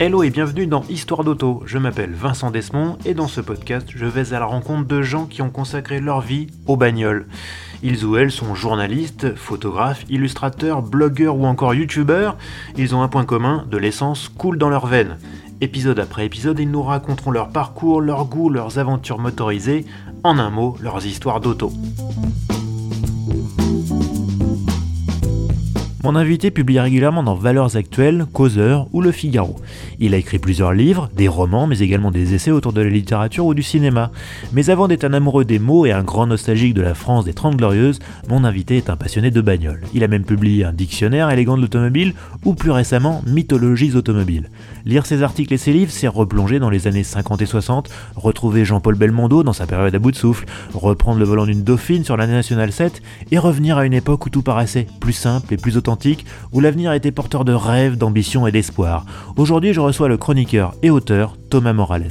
Hello et bienvenue dans Histoire d'auto. Je m'appelle Vincent Desmond et dans ce podcast, je vais à la rencontre de gens qui ont consacré leur vie aux bagnoles. Ils ou elles sont journalistes, photographes, illustrateurs, blogueurs ou encore youtubeurs. Ils ont un point commun, de l'essence coule dans leurs veines. Épisode après épisode, ils nous raconteront leur parcours, leurs goûts, leurs aventures motorisées, en un mot, leurs histoires d'auto. Mon invité publie régulièrement dans Valeurs Actuelles, Causeur ou Le Figaro. Il a écrit plusieurs livres, des romans, mais également des essais autour de la littérature ou du cinéma. Mais avant d'être un amoureux des mots et un grand nostalgique de la France des Trente Glorieuses, mon invité est un passionné de bagnole. Il a même publié un dictionnaire élégant de l'automobile ou plus récemment Mythologies automobiles. Lire ses articles et ses livres, c'est replonger dans les années 50 et 60, retrouver Jean-Paul Belmondo dans sa période à bout de souffle, reprendre le volant d'une Dauphine sur l'année nationale 7 et revenir à une époque où tout paraissait plus simple et plus authentique où l'avenir était porteur de rêves, d'ambition et d'espoir. Aujourd'hui, je reçois le chroniqueur et auteur Thomas Morales.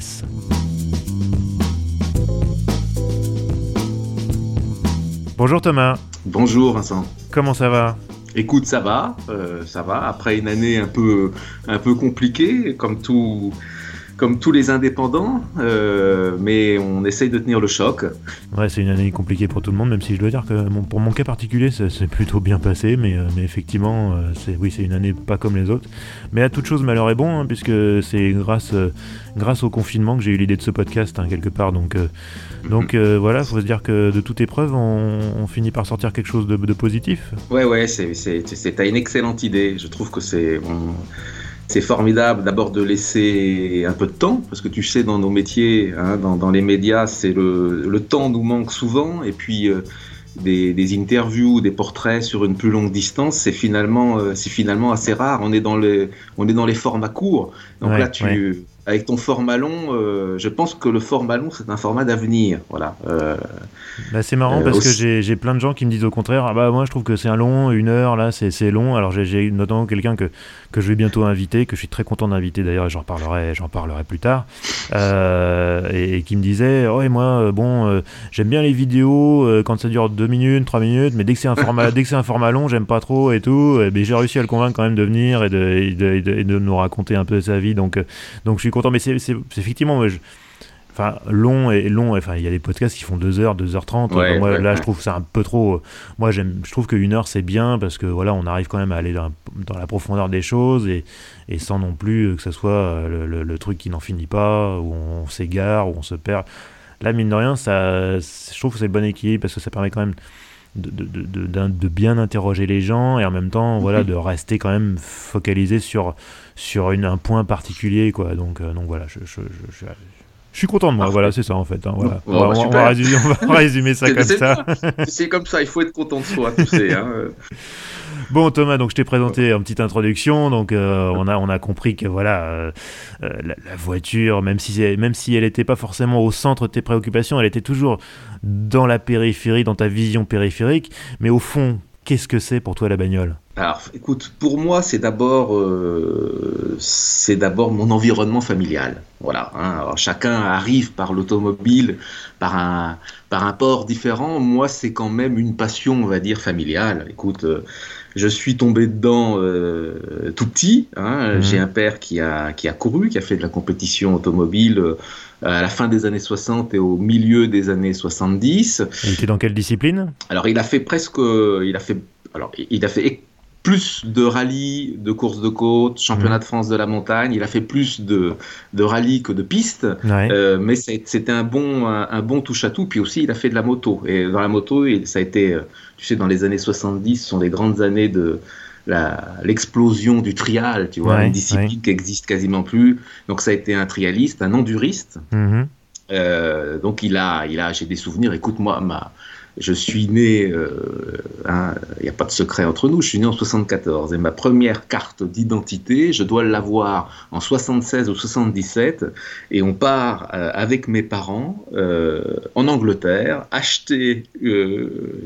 Bonjour Thomas. Bonjour Vincent. Comment ça va? Écoute, ça va, euh, ça va. Après une année un peu, un peu compliquée, comme tout, comme tous les indépendants, euh, mais on essaye de tenir le choc. Ouais, c'est une année compliquée pour tout le monde, même si je dois dire que pour mon cas particulier, c'est plutôt bien passé, mais, euh, mais effectivement, euh, c'est oui, c'est une année pas comme les autres. Mais à toute chose, malheur est bon, hein, puisque c'est grâce, grâce au confinement que j'ai eu l'idée de ce podcast, hein, quelque part. Donc, donc voilà, faut se dire que de toute épreuve, on, finit par sortir quelque chose de, de positif. Ouais, ouais, c'est, t'as une excellente idée. Je trouve que c'est c'est formidable d'abord de laisser un peu de temps, parce que tu sais, dans nos métiers, hein, dans, les médias, c'est le, le, temps nous manque souvent, et puis euh, des, des, interviews, des portraits sur une plus longue distance, c'est finalement, euh, c'est finalement assez rare. On est dans les, on est dans les formats courts. Donc là, tu, avec ton format long, euh, je pense que le format long, c'est un format d'avenir. Voilà. Euh, bah, c'est marrant euh, parce que j'ai plein de gens qui me disent au contraire, ah bah moi je trouve que c'est un long, une heure là, c'est long. Alors j'ai notamment quelqu'un que, que je vais bientôt inviter, que je suis très content d'inviter d'ailleurs, j'en parlerai, parlerai plus tard, et, qui me disait, oh et moi bon, j'aime bien les vidéos quand ça dure 2 minutes, 3 minutes, mais dès que c'est un format, dès que c'est un format long, j'aime pas trop et tout. Mais j'ai réussi à le convaincre quand même de venir et de, de, de, nous raconter un peu sa vie, donc donc je suis mais c'est effectivement. enfin, long et long. Enfin, il y a des podcasts qui font 2 heures, 2h30. moi, là, je trouve que c'est un peu trop. Moi, j'aime, je trouve qu'une heure, c'est bien parce que voilà, on arrive quand même à aller dans, la profondeur des choses et, et, sans non plus que ce soit euh, le, truc qui n'en finit pas, où on s'égare, où on se perd. Là, mine de rien, ça, je trouve que c'est le bon équilibre parce que ça permet quand même de, de, de, bien interroger les gens et en même temps voilà, mhm. de rester quand même focalisé sur, sur une, un point particulier. Quoi. Donc, euh, donc voilà, je, je, je, je suis content de moi, voilà, c'est ça en fait. Hein, voilà. on, va, on, va résumer, on, va résumer, ça comme ça. C'est comme ça, il faut être content de soi, tu sais. Hein. Bon Thomas, donc je t'ai présenté une petite introduction, donc euh, on, a, on a compris que voilà, euh, la, voiture, même si, même si elle n'était pas forcément au centre de tes préoccupations, elle était toujours dans la périphérie, dans ta vision périphérique, mais au fond, qu'est-ce que c'est pour toi la bagnole? Alors, écoute, pour moi, c'est d'abord, euh, c'est d'abord mon environnement familial. Voilà. Hein. chacun arrive par l'automobile, par un, par un port différent. Moi, c'est quand même une passion, on va dire, familiale. Écoute, euh, je suis tombé dedans euh, tout petit. Hein. Mhm. J'ai un père qui a, qui a couru, qui a fait de la compétition automobile à la fin des années 60 et au milieu des années 70. Il était dans quelle discipline? Alors, il a fait presque, il a fait alors, il a fait plus de rallyes, de courses de côte, championnat mhm. de France de la montagne. Il a fait plus de, de rallyes que de pistes, euh, mais c'était un bon, un, bon touche à tout. Puis aussi, il a fait de la moto. Et dans la moto, ça a été, euh, tu sais, dans les années 70, ce sont les grandes années de l'explosion du trial, tu vois, une discipline qui existe quasiment plus. Donc ça a été un trialiste, un enduriste. Mhm. Euh, donc il a, il a, j'ai des souvenirs. Écoute-moi, ma, je suis né, euh, hein, il n'y a pas de secret entre nous, je suis né en 74 et ma première carte d'identité, je dois l'avoir en 76 ou 77 et on part euh, avec mes parents euh, en Angleterre acheter,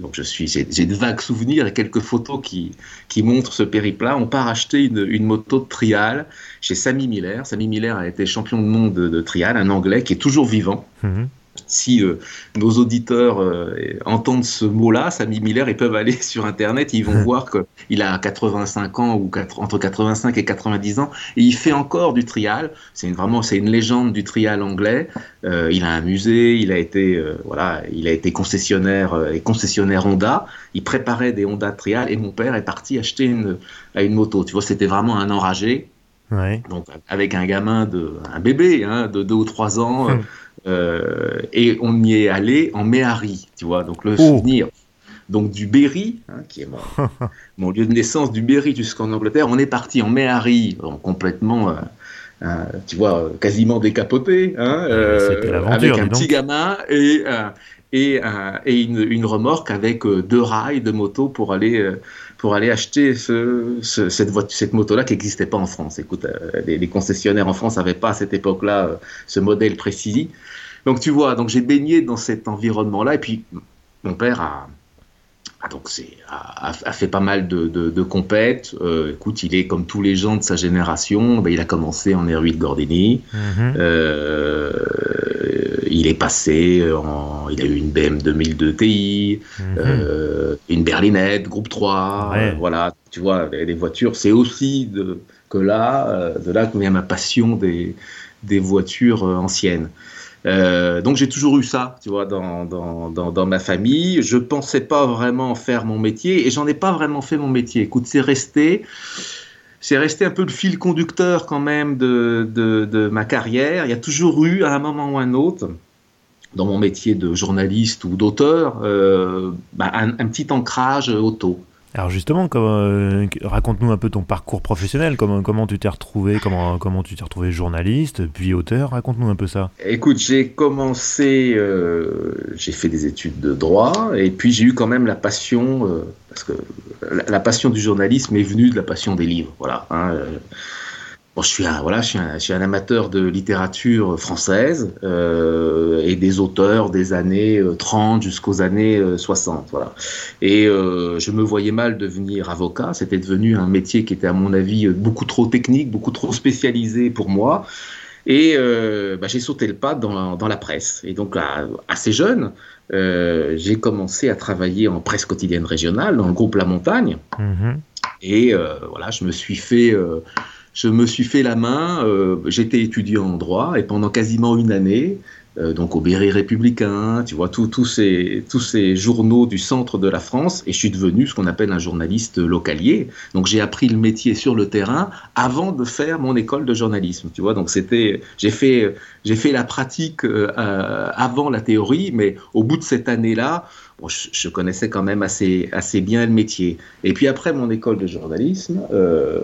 donc je suis, j'ai, de vagues souvenirs et quelques photos qui, qui montrent ce périple-là, on part acheter une, moto de trial chez Sammy Miller. Sammy Miller a été champion de monde de, trial, un Anglais qui est toujours vivant. Mhm si euh, nos auditeurs euh, entendent ce mot-là, Sammy Miller, ils peuvent aller sur Internet, ils vont hum. voir qu'il a 85 ans ou entre 85 et 90 ans, et il fait encore du trial. C'est une, vraiment c'est une légende du trial anglais. Euh, il a un musée, il a été voilà, il a été concessionnaire et concessionnaire Honda. Il préparait des Honda trial et mon père est parti acheter une, une moto. Tu vois, c'était vraiment un enragé. Donc avec un gamin de un bébé hein, de 2 ou 3 ans. Hum. Euh, et on y est allé en Méhari, tu vois, donc le oh. souvenir. Donc du Berry, hein, qui est mon, lieu de naissance, du Berry jusqu'en Angleterre, on est parti en Méhari, complètement, euh, euh, tu vois, quasiment décapoté, hein, avec un petit gamin et, et, et une, remorque avec deux rails de moto pour aller pour aller acheter ce, cette, moto-là qui n'existait pas en France. Écoute, les, concessionnaires en France n'avaient pas à cette époque-là ce modèle précis. Donc tu vois, donc j'ai baigné dans cet environnement-là, et puis mon père a, donc c'est, a, fait pas mal de, de, compètes. Euh, écoute, il est comme tous les gens de sa génération. Ben, il a commencé en R8 Gordini. Mhm. Euh, il est passé en, il a eu une BM 2002 Ti, euh, une berlinette Groupe 3. voilà, tu vois, les, voitures. C'est aussi de, que là, de là que vient ma passion des, des voitures anciennes. Euh, donc j'ai toujours eu ça, tu vois, dans, dans, dans, ma famille. Je pensais pas vraiment faire mon métier et j'en ai pas vraiment fait mon métier. Écoute, c'est resté, c'est resté un peu le fil conducteur quand même de, de, de, ma carrière. Il y a toujours eu, à un moment ou à un autre, dans mon métier de journaliste ou d'auteur, euh, bah, un, un, petit ancrage auto. Alors justement, euh, raconte-nous un peu ton parcours professionnel, comment, tu t'es retrouvé, comment, comment tu t'es retrouvé journaliste, puis auteur, raconte-nous un peu ça. Écoute, j'ai commencé, euh, j'ai fait des études de droit, et puis j'ai eu quand même la passion, euh, parce que la, passion du journalisme est venue de la passion des livres, voilà. Hein, Bon, je suis un, voilà, je suis un, je suis un amateur de littérature française euh, et des auteurs des années 30 euh, jusqu'aux années 60. Euh, voilà. Et euh, je me voyais mal devenir avocat. C'était devenu un métier qui était, à mon avis, beaucoup trop technique, beaucoup trop spécialisé pour moi. Et euh, bah, j'ai sauté le pas dans la, dans la presse. Et donc, assez jeune, j'ai commencé à travailler en presse quotidienne régionale dans le groupe La Montagne. Mmh. Et voilà, je me suis fait je me suis fait la main, euh, j'étais étudiant en droit et pendant quasiment une année, euh, donc au Berry républicain, tu vois, tous ces, tous ces journaux du centre de la France, et je suis devenu ce qu'on appelle un journaliste localier. Donc j'ai appris le métier sur le terrain avant de faire mon école de journalisme, tu vois. Donc c'était, j'ai fait, fait la pratique euh, avant la théorie, mais au bout de cette année-là, je, connaissais quand même assez, assez bien le métier. Et puis après mon école de journalisme, euh,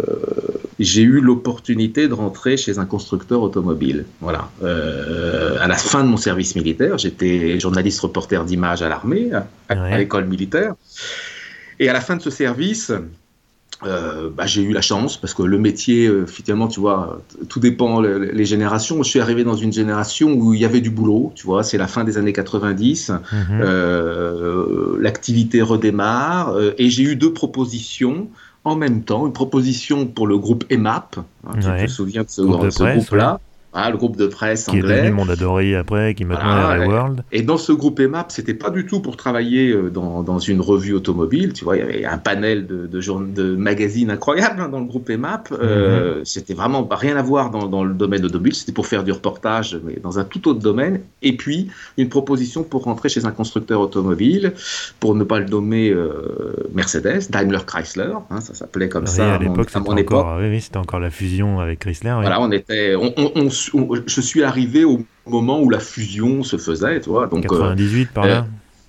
j'ai eu l'opportunité de rentrer chez un constructeur automobile. Voilà. Euh, à la fin de mon service militaire, j'étais journaliste reporter d'image à l'armée, à l'école militaire. Et à la fin de ce service, euh, bah, j'ai eu la chance parce que le métier, euh, finalement, tu vois, tout dépend les, générations. Je suis arrivé dans une génération où il y avait du boulot, tu vois, c'est la fin des années 90, mhm. euh, l'activité redémarre et j'ai eu deux propositions en même temps. Une proposition pour le groupe EMAP, hein, tu te souviens de ce, groupe-là. Ah, le groupe de presse qui anglais. Qui est devenu Mondadori après, qui maintenant est World. Et dans ce groupe EMAP, c'était pas du tout pour travailler euh, dans, dans, une revue automobile. Tu vois, il y avait un panel de, de, de magazines incroyables hein, dans le groupe EMAP. Euh, mhm. c'était vraiment rien à voir dans, dans le domaine automobile. C'était pour faire du reportage, mais dans un tout autre domaine. Et puis, une proposition pour rentrer chez un constructeur automobile, pour ne pas le nommer euh, Mercedes, Daimler Chrysler. Hein, ça s'appelait comme ça à, l'époque. Oui, c'était encore la fusion avec Chrysler. Voilà, on était. on, on je suis arrivé au moment où la fusion se faisait, tu vois. Donc, 98 euh, par là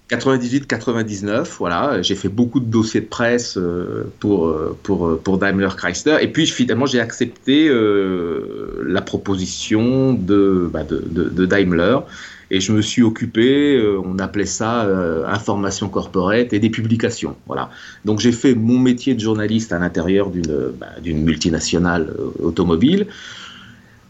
98-99, euh, voilà, j'ai fait beaucoup de dossiers de presse euh, pour, pour, pour Daimler Chrysler. Et puis finalement, j'ai accepté la proposition de, bah, de, de, Daimler. Et je me suis occupé, on appelait ça information corporate et des publications. Voilà. Donc j'ai fait mon métier de journaliste à l'intérieur d'une bah, multinationale automobile.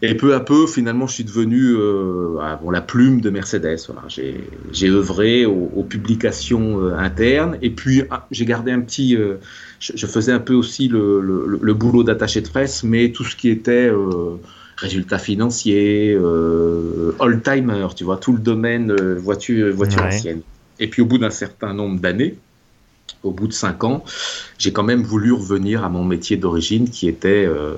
Et peu à peu, finalement, je suis devenu euh, la plume de Mercedes. Voilà. J'ai œuvré aux, publications euh, internes. Et puis, ah, j'ai gardé un petit. Euh, je, faisais un peu aussi le, le, le boulot d'attaché de presse, mais tout ce qui était résultats financiers, old-timer, tu vois, tout le domaine voiture, voiture ancienne. Et puis au bout d'un certain nombre d'années, au bout de cinq ans, j'ai quand même voulu revenir à mon métier d'origine qui était euh,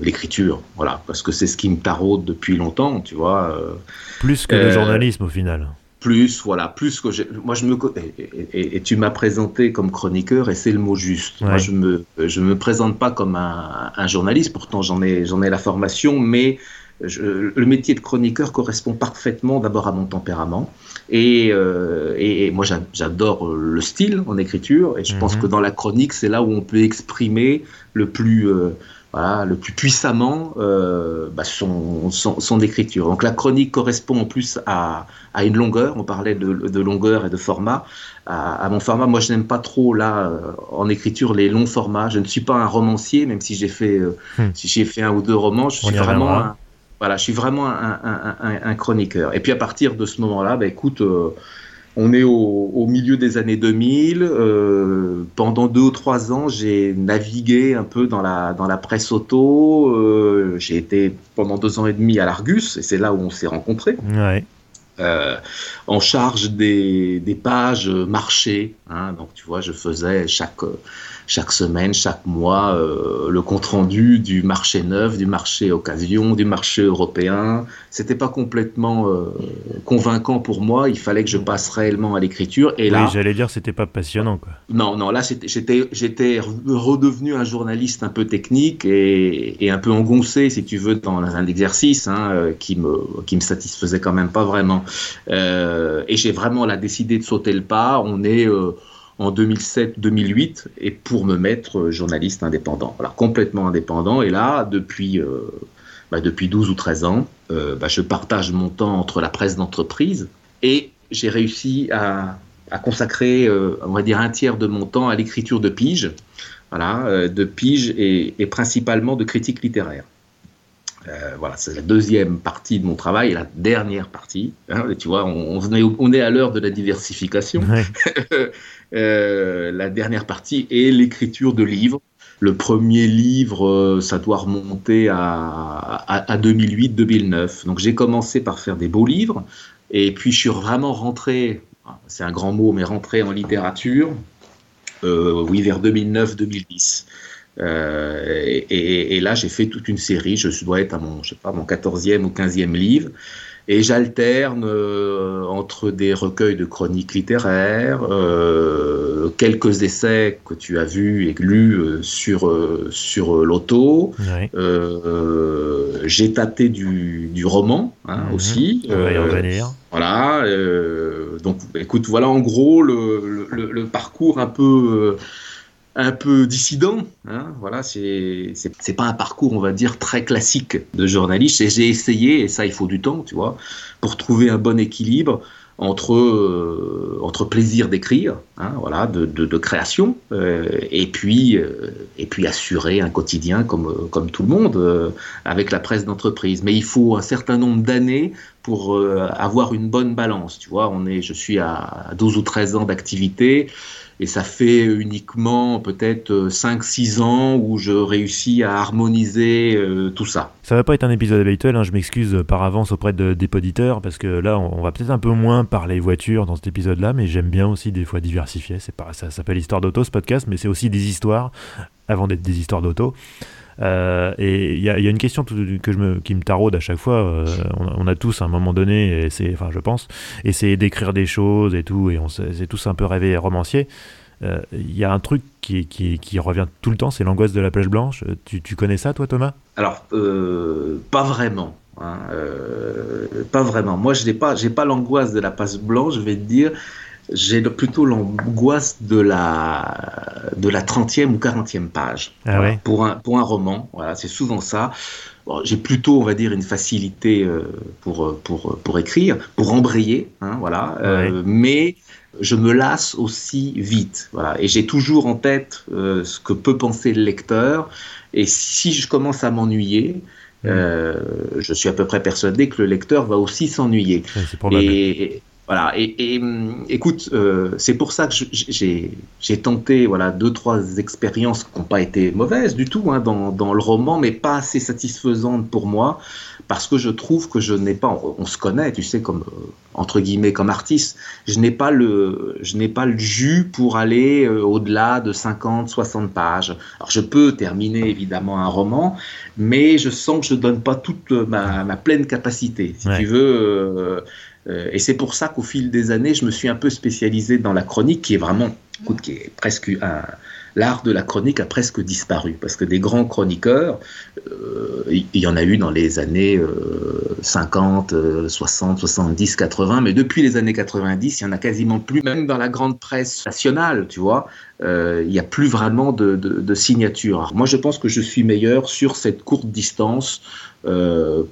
l'écriture. Voilà, parce que c'est ce qui me taraude depuis longtemps, tu vois. Euh, plus que le euh, journalisme au final. Plus, voilà, plus que moi je me et, et, tu m'as présenté comme chroniqueur et c'est le mot juste. Moi je me je me présente pas comme un, un journaliste, pourtant j'en ai j'en ai la formation, mais le métier de chroniqueur correspond parfaitement d'abord à mon tempérament. Et, euh, et, moi, j'adore le style en écriture. Et je pense mhm. que dans la chronique, c'est là où on peut exprimer le plus, euh, voilà, le plus puissamment euh, bah, son, son, écriture. Donc la chronique correspond en plus à, à une longueur. On parlait de, de longueur et de format. À, mon format, moi, je n'aime pas trop là en écriture les longs formats. Je ne suis pas un romancier, même si j'ai fait, hmm. si j'ai fait un ou deux romans. Je suis vraiment un, voilà, je suis vraiment un, chroniqueur. Et puis à partir de ce moment-là, bah, écoute, euh, on est au, milieu des années 2000. Euh, pendant deux ou trois ans, j'ai navigué un peu dans la, dans la presse auto. Euh, j'ai été pendant deux ans et demi à l'Argus, et c'est là où on s'est rencontrés. en charge des, des pages marché. Hein. donc tu vois, je faisais chaque chaque semaine, chaque mois, euh, le compte-rendu du marché neuf, du marché occasion, du marché européen. C'était pas complètement euh, convaincant pour moi. Il fallait que je passe réellement à l'écriture. Et là, j'allais dire, c'était pas passionnant, quoi. Non, non, là, j'étais, j'étais redevenu un journaliste un peu technique et, et, un peu engoncé, si tu veux, dans un exercice hein, euh, qui me, qui me satisfaisait quand même pas vraiment. et j'ai vraiment là décidé de sauter le pas. On est en 2007-2008 et pour me mettre euh, journaliste indépendant, voilà, complètement indépendant. Et là, depuis, euh, bah, depuis 12 ou 13 ans, euh, bah, je partage mon temps entre la presse d'entreprise et j'ai réussi à, consacrer, on va dire, un tiers de mon temps à l'écriture de pige, voilà, de pige et, principalement de critique littéraire. voilà, c'est la deuxième partie de mon travail et la dernière partie. Hein, tu vois, on, on, est, à l'heure de la diversification. Euh, la dernière partie est l'écriture de livres. Le premier livre, euh, ça doit remonter à, à, 2008-2009. Donc j'ai commencé par faire des beaux livres, et puis je suis vraiment rentré, c'est un grand mot, mais rentré en littérature, euh, oui, vers 2009-2010. et, et, là, j'ai fait toute une série. Je dois être à mon, je sais pas, mon 14e ou 15e livre. Et j'alterne euh, entre des recueils de chroniques littéraires, euh, quelques essais que tu as vus et lus euh, sur, sur l'auto. J'ai tâté du, du roman hein, mhm. aussi. voilà. donc, écoute, voilà en gros le, le, le parcours un peu un peu dissident. Hein, voilà, c'est pas un parcours, on va dire, très classique de journaliste. Et j'ai essayé, et ça, il faut du temps, tu vois, pour trouver un bon équilibre entre euh, entre plaisir d'écrire, hein, voilà, de, de, création, euh, et puis euh, et puis assurer un quotidien comme comme tout le monde avec la presse d'entreprise. Mais il faut un certain nombre d'années pour avoir une bonne balance. Tu vois, on est, je suis à 12 ou 13 ans d'activité et ça fait uniquement peut-être 5-6 ans où je réussis à harmoniser euh, tout ça. Ça va pas être un épisode habituel, hein, je m'excuse par avance auprès de, des poditeurs parce que là on, va peut-être un peu moins parler voitures dans cet épisode-là, mais j'aime bien aussi des fois diversifier. Ça s'appelle Histoire d'auto ce podcast, mais c'est aussi des histoires avant d'être des histoires d'auto. Euh, et il y, a une question que je me, qui me taraude à chaque fois. Euh, on, a tous à un moment donné, et enfin je pense, essayé d'écrire des choses et tout, et on s'est tous un peu rêvé romancier. Euh, il y a un truc qui, revient tout le temps, c'est l'angoisse de la plage blanche. Tu, connais ça, toi, Thomas? Alors, pas vraiment. Hein, pas vraiment. Moi, je n'ai pas, pas l'angoisse de la plage blanche. Je vais te dire, j'ai plutôt l'angoisse de la, de la 30e ou 40e page. Ah pour, un, pour un roman, voilà, c'est souvent ça. j'ai plutôt, on va dire, une facilité euh, pour, pour, pour écrire, pour embrayer, hein, voilà. Euh, mais je me lasse aussi vite, voilà. Et j'ai toujours en tête euh, ce que peut penser le lecteur. Et si je commence à m'ennuyer, mmh. je suis à peu près persuadé que le lecteur va aussi s'ennuyer. et, Voilà, et, hum, écoute, euh, c'est pour ça que j'ai tenté voilà, deux, trois expériences qui n'ont pas été mauvaises du tout hein, dans, dans, le roman, mais pas assez satisfaisantes pour moi, parce que je trouve que je n'ai pas, on, se connaît, tu sais, comme, euh, entre guillemets, comme artiste, je n'ai pas, le, je n'ai pas le jus pour aller euh, au-delà de 50, 60 pages. Alors je peux terminer évidemment un roman, mais je sens que je ne donne pas toute ma, ma pleine capacité. Si tu veux euh, et c'est pour ça qu'au fil des années, je me suis un peu spécialisé dans la chronique, qui est vraiment, qui est presque un, l'art de la chronique a presque disparu parce que des grands chroniqueurs, euh, il y, en a eu dans les années 50, 60, 70, 80, mais depuis les années 90, il y en a quasiment plus, même dans la grande presse nationale, tu vois. Euh, il n'y a plus vraiment de, de, signature. moi, je pense que je suis meilleur sur cette courte distance euh,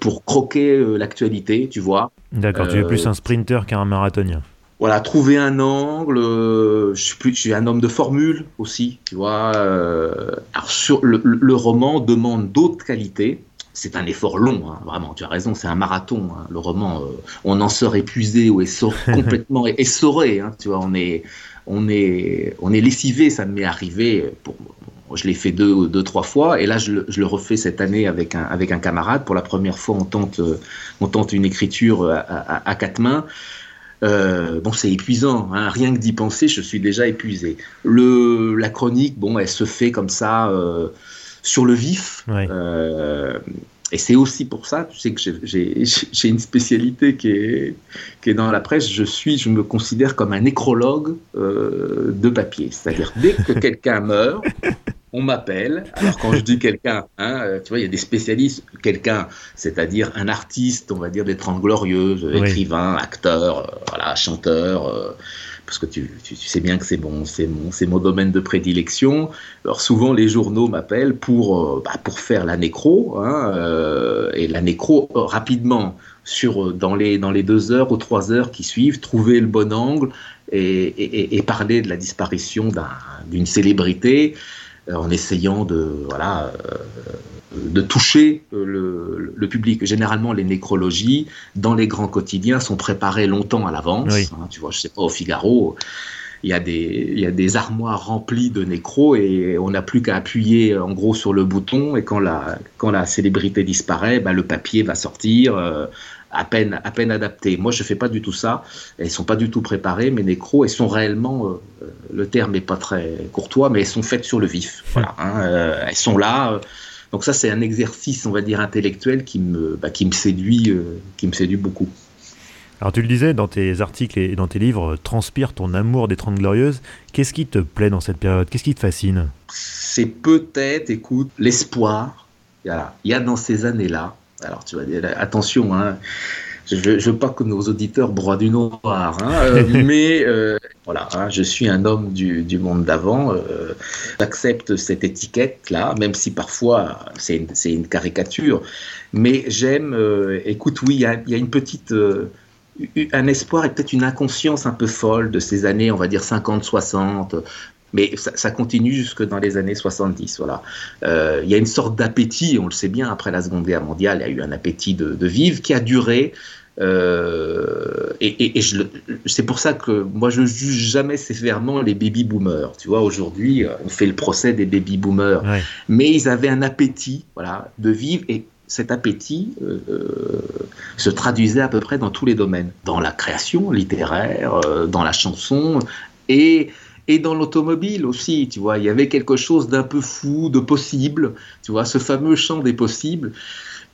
pour croquer euh, l'actualité, tu vois. D'accord, tu es plus un sprinter qu'un marathonien. Voilà, trouver un angle. je suis plus, je suis un homme de formule aussi, tu vois. alors sur le, roman demande d'autres qualités c'est un effort long, hein, vraiment, tu as raison, c'est un marathon. Hein. le roman, on en sort épuisé ou sort complètement essoré. Hein, tu vois, on est, on est, on est lessivé, ça m'est arrivé. Pour, je l'ai fait deux, deux, trois fois, et là je le, refais cette année avec un, avec un camarade. Pour la première fois, on tente, on tente une écriture à, quatre mains. Euh, bon, c'est épuisant. Hein. Rien que d'y penser, je suis déjà épuisé. Le, la chronique, bon, elle se fait comme ça euh, sur le vif. Euh, et c'est aussi pour ça, tu sais que j'ai une spécialité qui est, qui est dans la presse. Je suis, je me considère comme un nécrologue euh, de papier. C'est-à-dire dès que quelqu'un meurt, on m'appelle. Alors quand je dis quelqu'un, hein, euh, tu vois, il y a des spécialistes. Quelqu'un, c'est-à-dire un artiste, on va dire des Trente Glorieuses, écrivain, acteur, euh, voilà, chanteur parce que tu, sais bien que c'est mon, domaine de prédilection. Alors souvent les journaux m'appellent pour, euh, bah, pour faire la nécro, hein, euh, et la nécro euh, rapidement, sur, dans, les, dans les deux heures ou trois heures qui suivent, trouver le bon angle et parler de la disparition d'une célébrité en essayant de, voilà, de toucher euh, le, public. Généralement, les nécrologies dans les grands quotidiens sont préparées longtemps à l'avance. Hein, tu vois, je sais pas, au Figaro, il y, a des, il y a des armoires remplies de nécros et on n'a plus qu'à appuyer en gros sur le bouton et quand la, quand la célébrité disparaît, bah, le papier va sortir. Euh, à peine, à peine adapté. Moi, je fais pas du tout ça. Elles sont pas du tout préparées. Mes nécros, elles sont réellement, euh, le terme est pas très courtois, mais elles sont faites sur le vif. Voilà, hein, elles sont là. Donc ça, c'est un exercice, on va dire, intellectuel qui me, bah, qui me, séduit, euh, qui me séduit beaucoup. Alors tu le disais, dans tes articles et dans tes livres, transpire ton amour des Trente Glorieuses. Qu'est-ce qui te plaît dans cette période? Qu'est-ce qui te fascine? C'est peut-être, écoute, l'espoir. Il y a dans ces années-là, alors tu vas dire, attention, hein, je ne veux pas que nos auditeurs broient du noir, hein, euh, mais euh, voilà, hein, je suis un homme du, du monde d'avant. Euh, J'accepte cette étiquette-là, même si parfois c'est une, une, caricature. Mais j'aime, écoute, oui, il y, y a, une petite. un espoir et peut-être une inconscience un peu folle de ces années, on va dire 50, 60, mais ça, continue jusque dans les années 70. Voilà. Euh, il y a une sorte d'appétit, on le sait bien, après la Seconde Guerre mondiale, il y a eu un appétit de, vivre qui a duré. Euh, et, c'est pour ça que moi je juge jamais sévèrement les baby boomers. Tu vois, aujourd'hui, on fait le procès des baby boomers, mais ils avaient un appétit, voilà, de vivre et cet appétit euh, se traduisait à peu près dans tous les domaines, dans la création littéraire, dans la chanson et et dans l'automobile aussi, tu vois, il y avait quelque chose d'un peu fou, de possible, tu vois, ce fameux champ des possibles.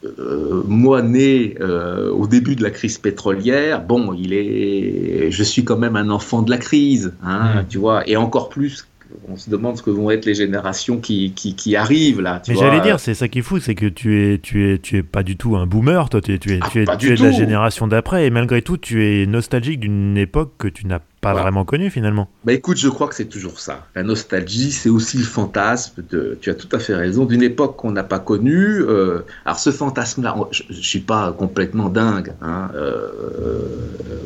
Euh, moi, né euh, au début de la crise pétrolière, bon, il est, je suis quand même un enfant de la crise, hein, tu vois, et encore plus on se demande ce que vont être les générations qui, qui, arrivent là. Mais j'allais dire, c'est ça qui est fou, c'est que tu es, tu es, tu es pas du tout un boomer, toi, tu es, tu es, ah, tu es, tu es de la génération d'après, et malgré tout, tu es nostalgique d'une époque que tu n'as pas vraiment connu finalement. Bah écoute, je crois que c'est toujours ça. La nostalgie, c'est aussi le fantasme, de, tu as tout à fait raison, d'une époque qu'on n'a pas connue. Euh, alors ce fantasme-là, je ne suis pas complètement dingue. Hein, euh,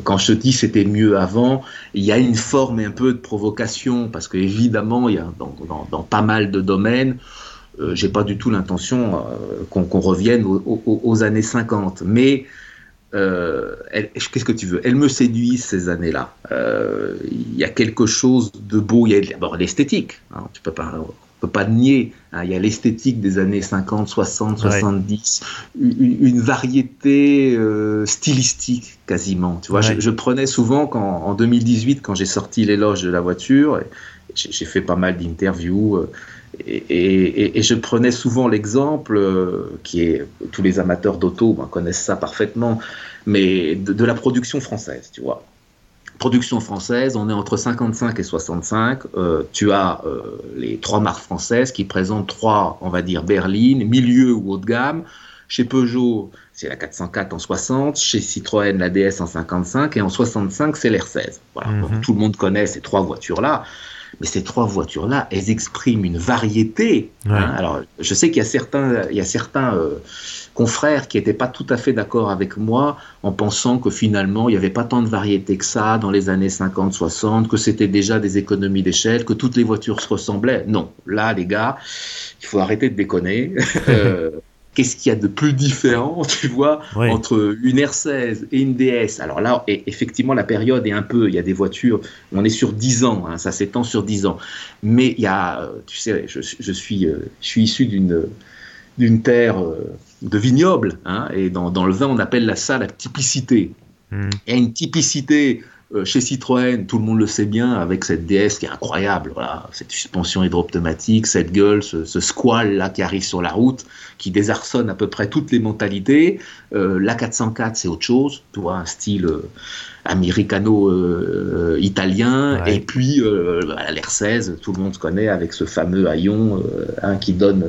quand je te dis c'était mieux avant, il y a une forme un peu de provocation, parce que évidemment, il y a dans, pas mal de domaines, euh, j'ai pas du tout l'intention qu'on revienne aux, aux, années 50. Mais qu'est-ce que tu veux? Elle me séduit ces années-là. Il y a quelque chose de beau. Il y a d'abord l'esthétique. Hein, tu peux pas peut pas nier. Hein, il y a l'esthétique des années 50, 60, 70, une, variété euh, stylistique quasiment. Tu vois, je, prenais souvent quand, en 2018, quand j'ai sorti l'éloge de la voiture, j'ai fait pas mal d'interviews. Et, je prenais souvent l'exemple, euh, qui est tous les amateurs d'auto ben, connaissent ça parfaitement, mais de, la production française, tu vois production française, on est entre 55 et 65. Euh, tu as euh, les trois marques françaises qui présentent trois, on va dire, berlines, milieu ou haut de gamme. Chez Peugeot, c'est la 404 en 60, chez Citroën, la DS en 55, et en 65, c'est l'R16. Voilà. Mhm. tout le monde connaît ces trois voitures-là. Mais ces trois voitures-là, elles expriment une variété. Hein. Alors, je sais qu'il y a certains, il y a certains euh, confrères qui n'étaient pas tout à fait d'accord avec moi en pensant que finalement, il n'y avait pas tant de variété que ça dans les années 50-60, que c'était déjà des économies d'échelle, que toutes les voitures se ressemblaient. Non, là, les gars, il faut arrêter de déconner. Qu'est-ce qu'il y a de plus différent, tu vois, entre une R16 et une DS Alors là, effectivement, la période est un peu, il y a des voitures, on est sur 10 ans, hein, ça s'étend sur 10 ans. Mais il y a, euh, tu sais, je, suis, euh, je suis issu d'une d'une terre euh, de vignoble, hein, et dans, dans, le vin, on appelle la ça la typicité. Hmm. Il y a une typicité chez Citroën, tout le monde le sait bien, avec cette DS qui est incroyable, voilà, cette suspension hydropneumatique, cette gueule, ce, squal là qui arrive sur la route, qui désarçonne à peu près toutes les mentalités. Euh, la 404, c'est autre chose, tu vois, un style euh, américano-italien. Et puis l'R 16, tout le monde se connaît avec ce fameux haillon hein, qui donne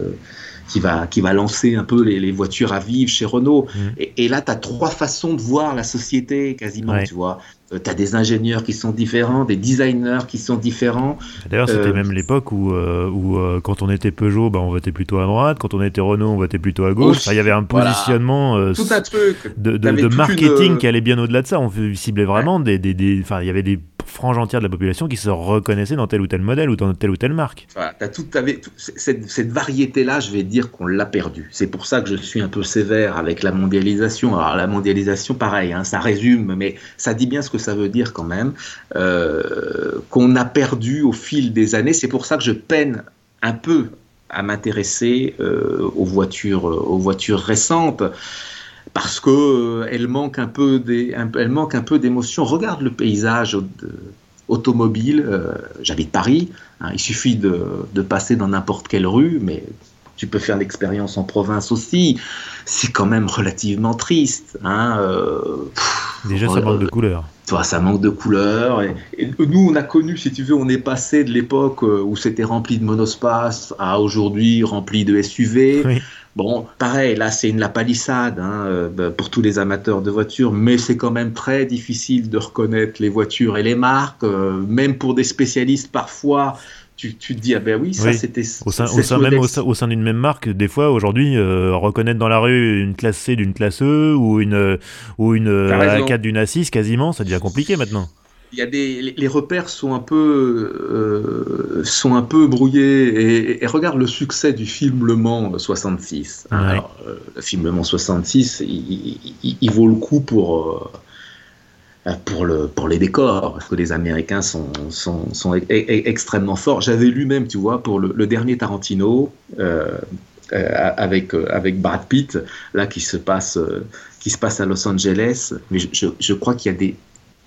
qui va, qui va lancer un peu les, voitures à vivre chez Renault. Mmh. Et, là, tu as trois façons de voir la société quasiment, tu vois. Euh, tu as des ingénieurs qui sont différents, des designers qui sont différents. D'ailleurs, c'était euh, même l'époque où, euh, où quand on était Peugeot, bah, on votait plutôt à droite, quand on était Renault, on votait plutôt à gauche. Il y avait un positionnement Tout un truc. de, de, marketing qui allait bien au-delà de ça. On ciblait vraiment des, des, des, il y avait des frange entière de la population qui se reconnaissait dans tel ou tel modèle ou dans telle ou telle marque. as tout, cette, cette variété-là, je vais dire qu'on l'a perdue. C'est pour ça que je suis un peu sévère avec la mondialisation. Alors la mondialisation, pareil, hein, ça résume, mais ça dit bien ce que ça veut dire quand même, euh, qu'on a perdu au fil des années. C'est pour ça que je peine un peu à m'intéresser euh, aux voitures, aux voitures récentes parce que euh, elle manque un peu des, elle manque un peu d'émotion. Regarde le paysage automobile. Euh, j'habite Paris. Hein, il suffit de, de passer dans n'importe quelle rue, mais tu peux faire l'expérience en province aussi. C'est quand même relativement triste. Hein, euh, Déjà, ça manque de couleurs. Toi, ça manque de couleurs. Et, nous, on a connu, si tu veux, on est passé de l'époque où c'était rempli de monospace à aujourd'hui rempli de SUV. Oui. Bon, pareil, là c'est une la palissade hein, euh, bah, pour tous les amateurs de voitures, mais c'est quand même très difficile de reconnaître les voitures et les marques, euh, même pour des spécialistes parfois. Tu, tu, te dis ah ben oui ça c'était au sein, au sein même au sein, d'une même marque des fois aujourd'hui euh, reconnaître dans la rue une classe C d'une classe E ou une ou une A4 d'une A6 quasiment ça devient compliqué maintenant il y a des, les repères sont un peu, euh, sont un peu brouillés. Et, regarde le succès du film Le Mans 66. Euh, le film Le Mans 66, il, vaut le coup pour, euh, pour, le, pour les décors, parce que les Américains sont, sont, sont extrêmement forts. J'avais lu même, tu vois, pour le, dernier Tarantino. avec, avec Brad Pitt, là qui se passe, qui se passe à Los Angeles, mais je, je crois qu'il y a des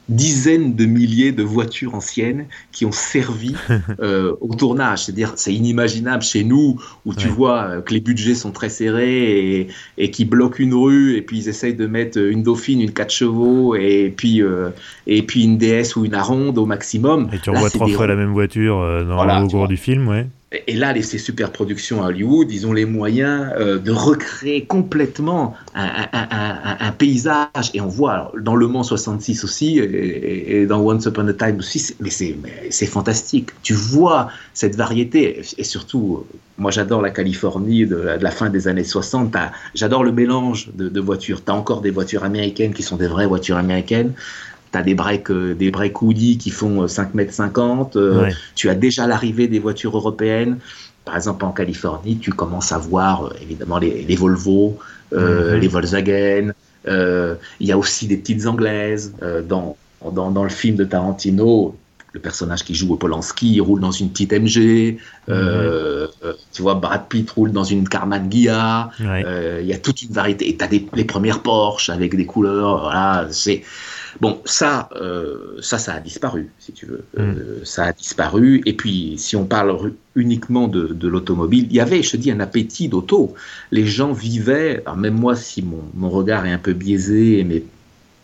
dizaines de milliers de voitures anciennes qui ont servi euh, au tournage. C'est-à-dire, c'est inimaginable chez nous où tu vois euh, que les budgets sont très serrés et, et qui bloquent une rue et puis ils essayent de mettre une Dauphine, une 4 chevaux et puis, euh, et puis une DS ou une Aronde au maximum. Et tu revois trois fois la même voiture dans le cours du film, ouais. Et là, les, ces super productions à Hollywood, ils ont les moyens euh, de recréer complètement un, paysage. Et on voit dans Le Mans 66 aussi, et, dans Once Upon a Time aussi, mais c'est fantastique. Tu vois cette variété. Et surtout, moi j'adore la Californie de la, fin des années 60. J'adore le mélange de, de voitures. Tu as encore des voitures américaines qui sont des vraies voitures américaines tu as des breaks, euh, des breaks Woody qui font 5 euh, mètres 50. Euh, tu as déjà l'arrivée des voitures européennes. Par exemple, en Californie, tu commences à voir évidemment les, Volvo, les Volkswagen, il y a aussi des petites anglaises dans, dans, dans, le film de Tarantino le personnage qui joue au Polanski, il roule dans une petite MG. Euh, euh, tu vois, Brad Pitt roule dans une Carman Ghia. Euh, il y a toute une variété. Et tu as des, les premières Porsche avec des couleurs. Voilà, c'est. Bon, ça, ça, ça a disparu, si tu veux. Mhm. ça a disparu. Et puis, si on parle uniquement de, l'automobile, il y avait, je te dis, un appétit d'auto. Les gens vivaient, même moi, si mon, mon regard est un peu biaisé,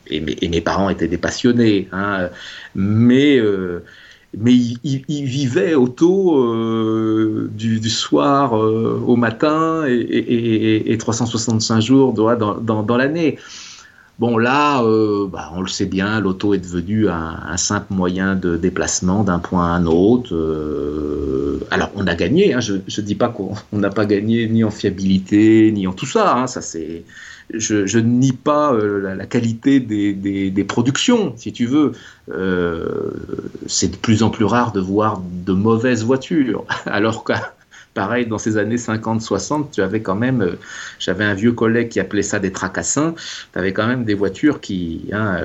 et mes, parents étaient des passionnés, hein, mais, euh, mais ils, vivaient auto euh, du, soir euh, au matin et, 365 jours dans, dans, l'année. Bon, là, bah, on le sait bien, l'auto est devenu un, simple moyen de déplacement d'un point à un autre. alors, on a gagné, hein, je ne dis pas qu'on n'a pas gagné ni en fiabilité, ni en tout ça, hein, ça c'est je, ne nie pas euh, la, qualité des, productions, si tu veux. Euh, c'est de plus en plus rare de voir de mauvaises voitures, alors que pareil, dans ces années 50-60, tu avais quand même, euh, j'avais un vieux collègue qui appelait ça des tracassins, tu avais quand même des voitures qui, hein,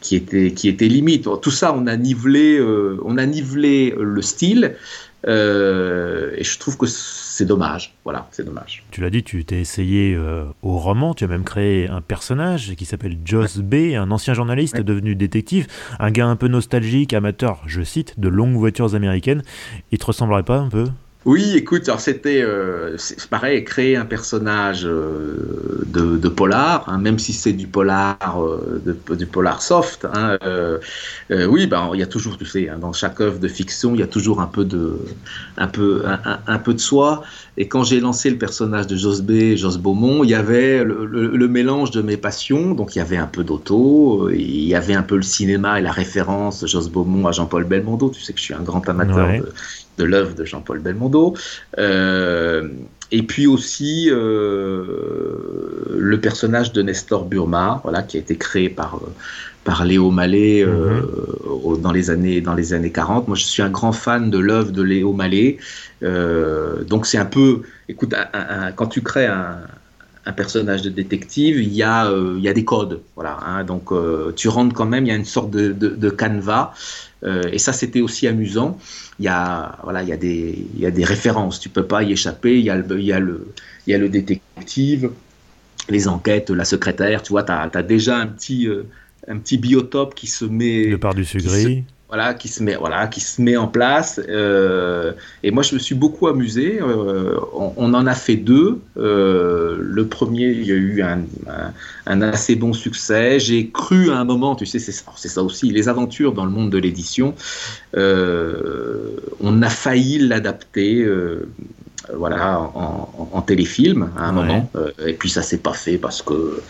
qui, étaient, qui étaient limites. Tout ça, on a nivelé, on a nivelé le style, et je trouve que c'est dommage. Voilà, c'est dommage. Tu l'as dit, tu t'es essayé euh, au roman, tu as même créé un personnage qui s'appelle Joss B, un ancien journaliste devenu détective, un gars un peu nostalgique, amateur, je cite, de longues voitures américaines. Il te ressemblerait pas un peu? Oui, écoute, alors c'était euh, pareil, créer un personnage euh, de, polar, hein, même si c'est du polar, euh, du polar soft. Hein, oui, ben il y a toujours, tu sais, hein, dans chaque œuvre de fiction, il y a toujours un peu de, un peu, un, peu de soi. Et quand j'ai lancé le personnage de Jos B, Jos Beaumont, il y avait le, mélange de mes passions. Donc il y avait un peu d'auto, il y avait un peu le cinéma et la référence Jos Beaumont à Jean-Paul Belmondo. Tu sais que je suis un grand amateur de de l'œuvre de Jean-Paul Belmondo. Euh, et puis aussi euh, le personnage de Nestor Burma, voilà, qui a été créé par, euh, par Léo Mallet mhm. dans, les années, dans les années 40. Moi, je suis un grand fan de l'œuvre de Léo Mallet. donc, c'est un peu. Écoute, quand tu crées un, un personnage de détective, il y a, il y a des codes. Voilà, hein. donc, tu rentres quand même, il y a une sorte de, de, de canevas. Et ça, c'était aussi amusant. Il y a voilà il y a des il y a des références. Tu peux pas y échapper. Il y a le il y a le il y a le détective les enquêtes la secrétaire. Tu vois tu as, déjà un petit euh, un petit biotope qui se met le par dessus gris voilà, qui se met, voilà, qui se met en place. Euh, et moi, je me suis beaucoup amusé. Euh, on, en a fait deux. Euh, le premier, il y a eu un, un, assez bon succès. J'ai cru à un moment, tu sais, c'est ça, ça, aussi, les aventures dans le monde de l'édition. on a failli l'adapter voilà, en, téléfilm à un moment. et puis ça s'est pas fait parce que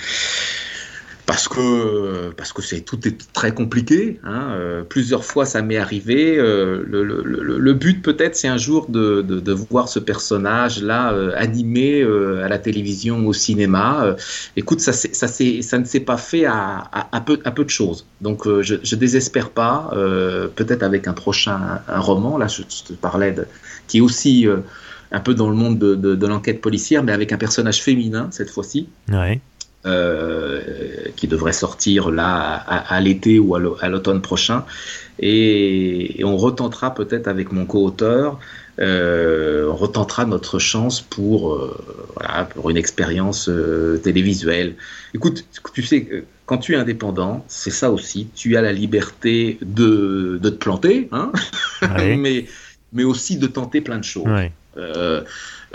parce que parce que c'est tout est très compliqué. Hein. Euh, plusieurs fois, ça m'est arrivé. Euh, le, le, le, but peut-être, c'est un jour de, de, de, voir ce personnage-là euh, animé à la télévision, au cinéma. écoute, ça, ça, ça ne s'est pas fait à, à, peu, à peu de choses. Donc, je, je désespère pas. peut-être avec un prochain un roman. Là, je, te parlais de qui est aussi un peu dans le monde de, de l'enquête policière, mais avec un personnage féminin cette fois-ci. Ouais. Euh, qui devrait sortir là à, l'été ou à l'automne prochain. Et, on retentera peut-être avec mon co-auteur, euh, on retentera notre chance pour, euh, voilà, pour une expérience télévisuelle. Écoute, tu sais, quand tu es indépendant, c'est ça aussi, tu as la liberté de, de te planter, hein mais, mais aussi de tenter plein de choses.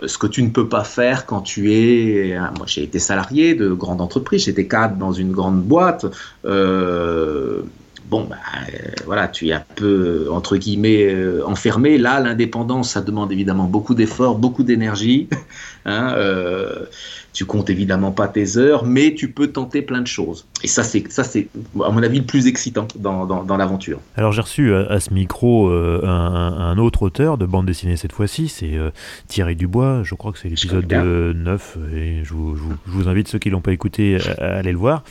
Ce que tu ne peux pas faire quand tu es. Moi, j'ai été salarié de grande entreprise, j'étais cadre dans une grande boîte. Euh, bon, bah, euh, voilà, tu es un peu, entre guillemets, euh, enfermé. Là, l'indépendance, ça demande évidemment beaucoup d'efforts, beaucoup d'énergie. Hein, tu comptes évidemment pas tes heures, mais tu peux tenter plein de choses. Et ça, c'est, ça, c'est à mon avis, le plus excitant dans, dans, l'aventure. Alors, j'ai reçu à, ce micro un, un, autre auteur de bande dessinée cette fois-ci, c'est Thierry Dubois. Je crois que c'est l'épisode 9, et je vous, je vous, invite, ceux qui l'ont pas écouté, à aller le voir.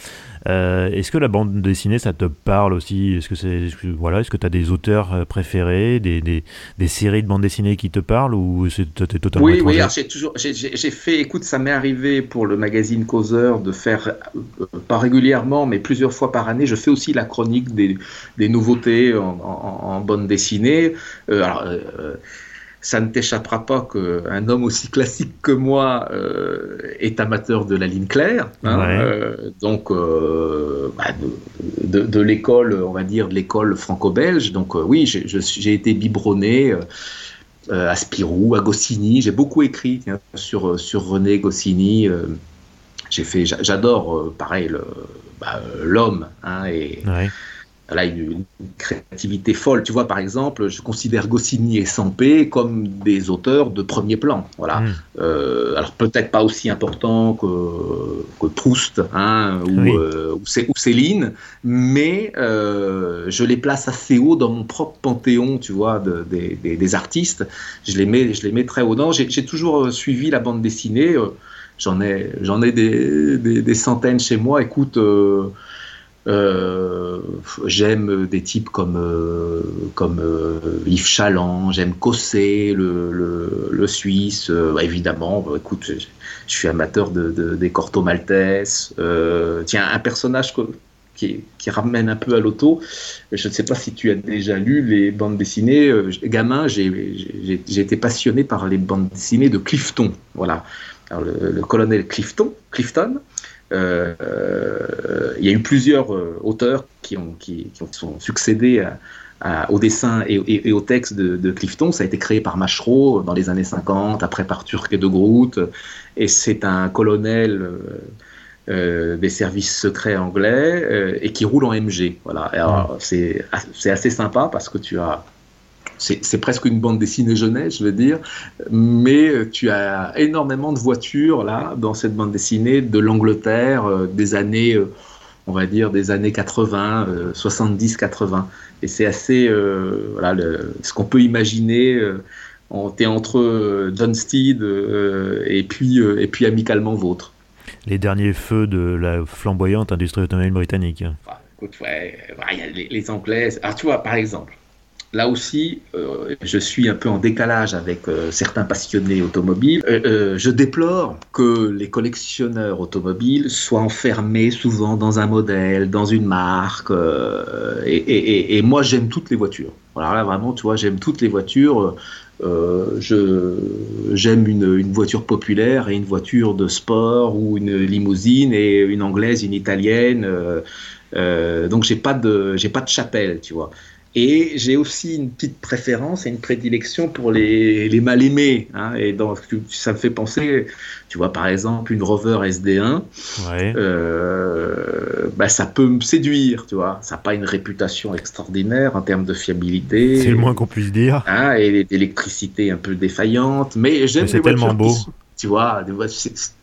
Euh, est-ce que la bande dessinée, ça te parle aussi? Est-ce que c'est voilà, est-ce que tu as des auteurs euh, préférés, des, des, des, séries de bande dessinée qui te parlent ou c'est totalement Oui, oui. J'ai toujours, j'ai fait. Écoute, ça m'est arrivé pour le magazine Causeur de faire, euh, pas régulièrement, mais plusieurs fois par année, je fais aussi la chronique des, nouveautés en, bande dessinée. Euh, alors, ça ne t'échappera pas qu'un homme aussi classique que moi est amateur de la ligne claire. Hein, donc, bah, de, l'école, on va dire, de l'école franco-belge. Donc, oui, j'ai été biberonné euh, à Spirou, à Goscinny. J'ai beaucoup écrit sur, euh, sur René Goscinny. Euh, j'ai fait, j'adore, pareil, bah, l'homme. Hein, et, elle a une, créativité folle. Tu vois, par exemple, je considère Goscinny et Sampé comme des auteurs de premier plan. Voilà. Hmm. Euh, alors peut-être pas aussi important que, que Proust hein, euh, ou, Céline, mais euh, je les place assez haut dans mon propre panthéon, tu vois, des, artistes. Je les mets, je les mets très haut. Non, j'ai toujours suivi la bande dessinée. J'en ai, j'en ai des, des, centaines chez moi. Écoute. Euh, j'aime des types comme, euh, comme euh, Yves Chaland, j'aime Cossé, le, le, Suisse, évidemment. écoute, je, suis amateur de, des Corto Maltese. tiens, un personnage qui, qui, ramène un peu à l'auto. Je ne sais pas si tu as déjà lu les bandes dessinées. gamin, j'ai été passionné par les bandes dessinées de Clifton. Voilà. le, le, colonel Clifton, Clifton euh, il y a eu plusieurs euh, auteurs qui ont, qui, sont succédés au dessin et, au texte de, Clifton. Ça a été créé par Machereau dans les années 50, après par Turc et de Groot. Et c'est un colonel euh, des services secrets anglais et qui roule en MG. Voilà. C'est assez sympa parce que tu as c'est presque une bande dessinée jeunesse, je veux dire, mais tu as énormément de voitures là dans cette bande dessinée de l'Angleterre euh, des années, euh, on va dire des années 80, 70-80, et c'est assez, euh, voilà, ce qu'on peut imaginer. es entre Dunstead et puis et puis amicalement vôtre. Les derniers feux de la flamboyante industrie automobile britannique. écoute, ouais, y a les, les Anglaises. Alors tu vois, par exemple, Là aussi, euh, je suis un peu en décalage avec euh, certains passionnés automobiles. Euh, je déplore que les collectionneurs automobiles soient enfermés souvent dans un modèle, dans une marque. Et, moi, j'aime toutes les voitures. Voilà, là, vraiment, tu vois, j'aime toutes les voitures. j'aime une, voiture populaire et une voiture de sport ou une limousine et une anglaise, une italienne. donc j'ai pas j'ai pas de chapelle, tu vois. Et j'ai aussi une petite préférence et une prédilection pour les, les mal aimés. Hein, et donc, ça me fait penser, tu vois, par exemple, une Rover SD1, euh, bah, ça peut me séduire, tu vois. Ça n'a pas une réputation extraordinaire en termes de fiabilité. C'est le moins qu'on puisse dire. Hein, et d'électricité un peu défaillante. Mais j'aime C'est tellement beau. tu vois,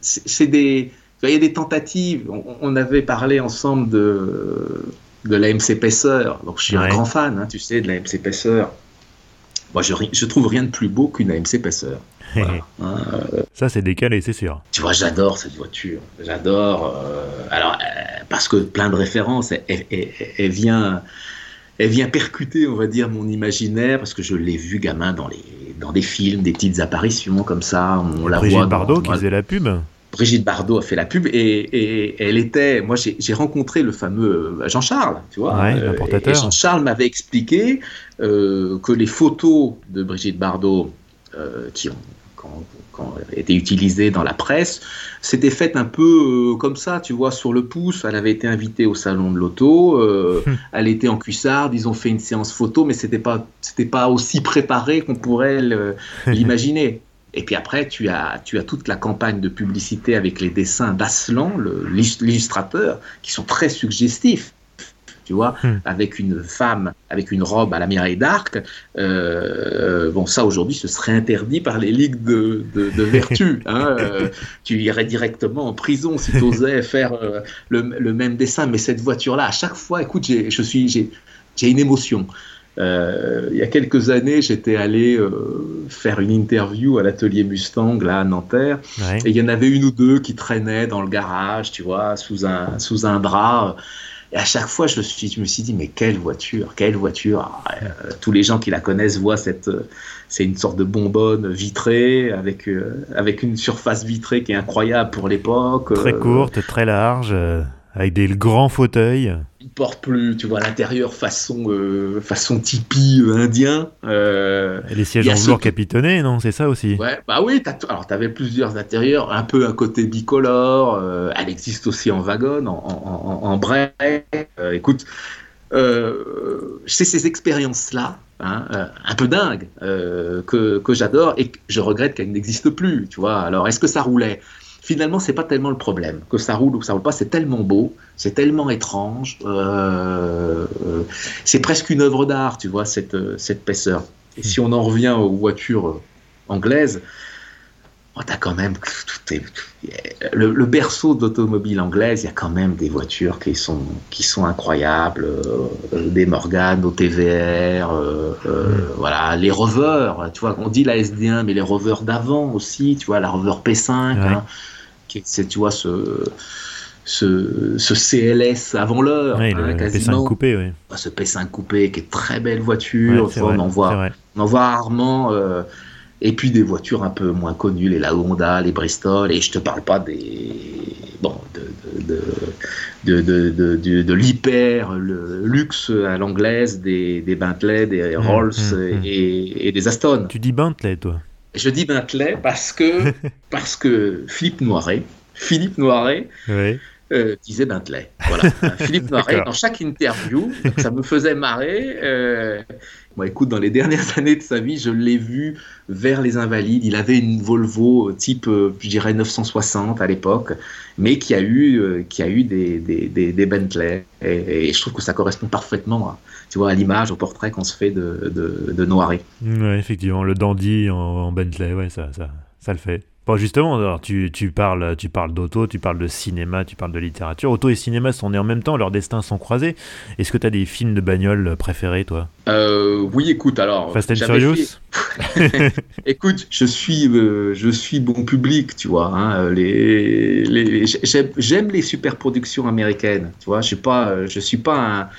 c'est des. Il y a des tentatives. on avait parlé ensemble de de la MC Pacer. Donc je suis un grand fan, hein, tu sais, de la MC Pacer. Moi, je, je trouve rien de plus beau qu'une AMC. Hein, euh, ça, c'est décalé, c'est sûr. Tu vois, j'adore cette voiture. J'adore. Euh, alors, euh, parce que plein de références, elle, vient, elle vient percuter, on va dire, mon imaginaire, parce que je l'ai vu gamin dans, les, dans des films, des petites apparitions comme ça. On la Brigitte Bardot qui faisait la pub Brigitte Bardot a fait la pub et, elle était. Moi, j'ai rencontré le fameux euh, Jean-Charles, tu vois. Euh, et Jean-Charles m'avait expliqué euh, que les photos de Brigitte Bardot qui ont été utilisées dans la presse, s'étaient faites un peu comme ça, tu vois, sur le pouce. Elle avait été invitée au salon de l'auto, hum. elle était en cuissard, ils ont fait une séance photo, mais c'était pas, c'était pas aussi préparé qu'on pourrait l'imaginer. Et puis après, tu as, tu as toute la campagne de publicité avec les dessins d'Aslan, l'illustrateur, qui sont très suggestifs. Tu vois, hmm. avec une femme avec une robe à la Mireille d'Arc. Euh, bon, ça aujourd'hui, ce serait interdit par les ligues de, de, vertu. Hein, euh, tu irais directement en prison si tu osais faire euh, le, le, même dessin. Mais cette voiture-là, à chaque fois, écoute, je suis, j'ai une émotion. Euh, il y a quelques années, j'étais allé euh, faire une interview à l'atelier Mustang, là, à Nanterre, et il y en avait une ou deux qui traînaient dans le garage, tu vois, sous un, sous un bras. Et à chaque fois, je, suis, je me suis dit, mais quelle voiture, quelle voiture. Euh, tous les gens qui la connaissent voient cette. C'est une sorte de bonbonne vitrée avec, avec une surface vitrée qui est incroyable pour l'époque. Très courte, très large avec des grands fauteuils. Il porte plus, tu vois, l'intérieur façon euh, façon tipi euh, indien. Euh, les sièges en velours capitonnés, non C'est ça aussi. Ouais, bah oui. Alors t'avais plusieurs intérieurs, un peu un côté bicolore. elle existe aussi en wagon, en, en, en, écoute, c'est ces expériences-là, hein, un peu dingues, que, que j'adore et que je regrette qu'elles n'existent plus. Tu vois. Alors, est-ce que ça roulait? Finalement, c'est pas tellement le problème. Que ça roule ou que ça roule pas, c'est tellement beau, c'est tellement étrange. Euh, euh, c'est presque une œuvre d'art, tu vois, cette, euh, cette épaisseur. Et si on en revient aux voitures anglaises, oh, as quand même le, berceau d'automobile anglaise. Il y a quand même des voitures qui sont qui sont incroyables, des Morgan, nos TVR, mm. voilà, les rovers. Tu vois, on dit la SD1, mais les rovers d'avant aussi. Tu vois, la rover P5 c'est tu vois ce ce, ce CLS avant l'heure, hein, quasiment. P5 coupé, oui. Ah, ce P5 coupé qui est très belle voiture, on, en voit, on en voit rarement. Euh, et puis des voitures un peu moins connues, les La Honda, les Bristol, et je te parle pas des bon de de, de, de, de l'hyper le luxe à l'anglaise des, des Bentley, des mmh, Rolls mmh, mmh. et, et, des Aston. Tu dis Bentley, toi? Je dis Bentley parce que, parce que Philippe Noiret, Philippe Noiret euh, disait Bentley. Voilà. Philippe Noiret, dans chaque interview, ça me faisait marrer. Euh, écoute, dans les dernières années de sa vie, je l'ai vu vers les Invalides. Il avait une Volvo type, euh, je dirais, 960 à l'époque, mais qui a eu, qui a eu des, des, des, Bentley. Et, je trouve que ça correspond parfaitement à, tu vois, à l'image, au portrait qu'on se fait de, de, de Noiret. Ouais, effectivement, le dandy en, Bentley, ouais, ça, ça, ça le fait. Bon, justement, alors, tu, tu, parles, tu parles d'auto, tu parles de cinéma, tu parles de littérature. Auto et cinéma sont nés en même temps, leurs destins sont croisés. Est-ce que tu as des films de bagnole préférés, toi? Euh, Oui, écoute, alors. Fast and Furious Écoute, je suis, euh, je suis bon public, tu vois. Hein, les, les, J'aime les super productions américaines, tu vois. Je suis pas, je suis pas un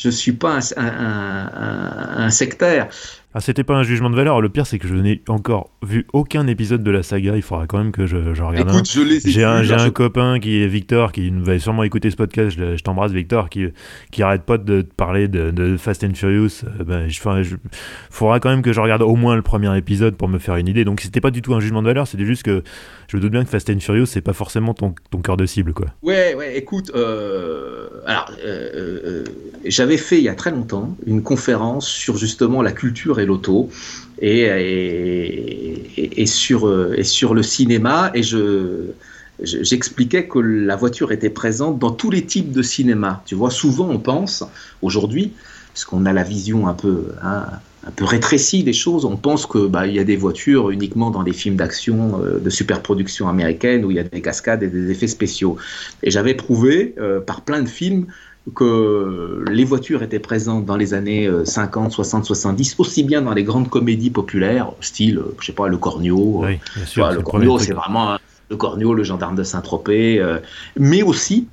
je suis pas un, sectaire. Ah, c'était pas un jugement de valeur. Le pire, c'est que je n'ai encore vu aucun épisode de la saga. Il faudra quand même que je, regarde. Écoute, je les J'ai un, un copain qui est Victor, qui va sûrement écouter ce podcast. Je, t'embrasse, Victor, qui, qui arrête pas de parler de, Fast and Furious. Euh, ben, je, faudra quand même que je regarde au moins le premier épisode pour me faire une idée. Donc, c'était pas du tout un jugement de valeur. C'était juste que je me doute bien que Fast and Furious, c'est pas forcément ton, ton cœur de cible, quoi. Ouais, ouais. Écoute, euh, alors, euh, j'avais fait il y a très longtemps une conférence sur justement la culture l'auto et, sur, et sur le cinéma et je j'expliquais que la voiture était présente dans tous les types de cinéma. Tu vois, souvent on pense, aujourd'hui, parce qu'on a la vision un peu, hein, un peu rétrécie des choses, on pense que bah, y a des voitures uniquement dans des films d'action euh, de superproduction américaine où il y a des cascades et des effets spéciaux. Et j'avais prouvé euh, par plein de films que les voitures étaient présentes dans les années 50, 60, 70, aussi bien dans les grandes comédies populaires, style, euh, je sais pas, Le Cornio. Oui, bien sûr, le Cornio, c'est vraiment le Cornio, le gendarme de Saint-Tropez, euh, mais aussi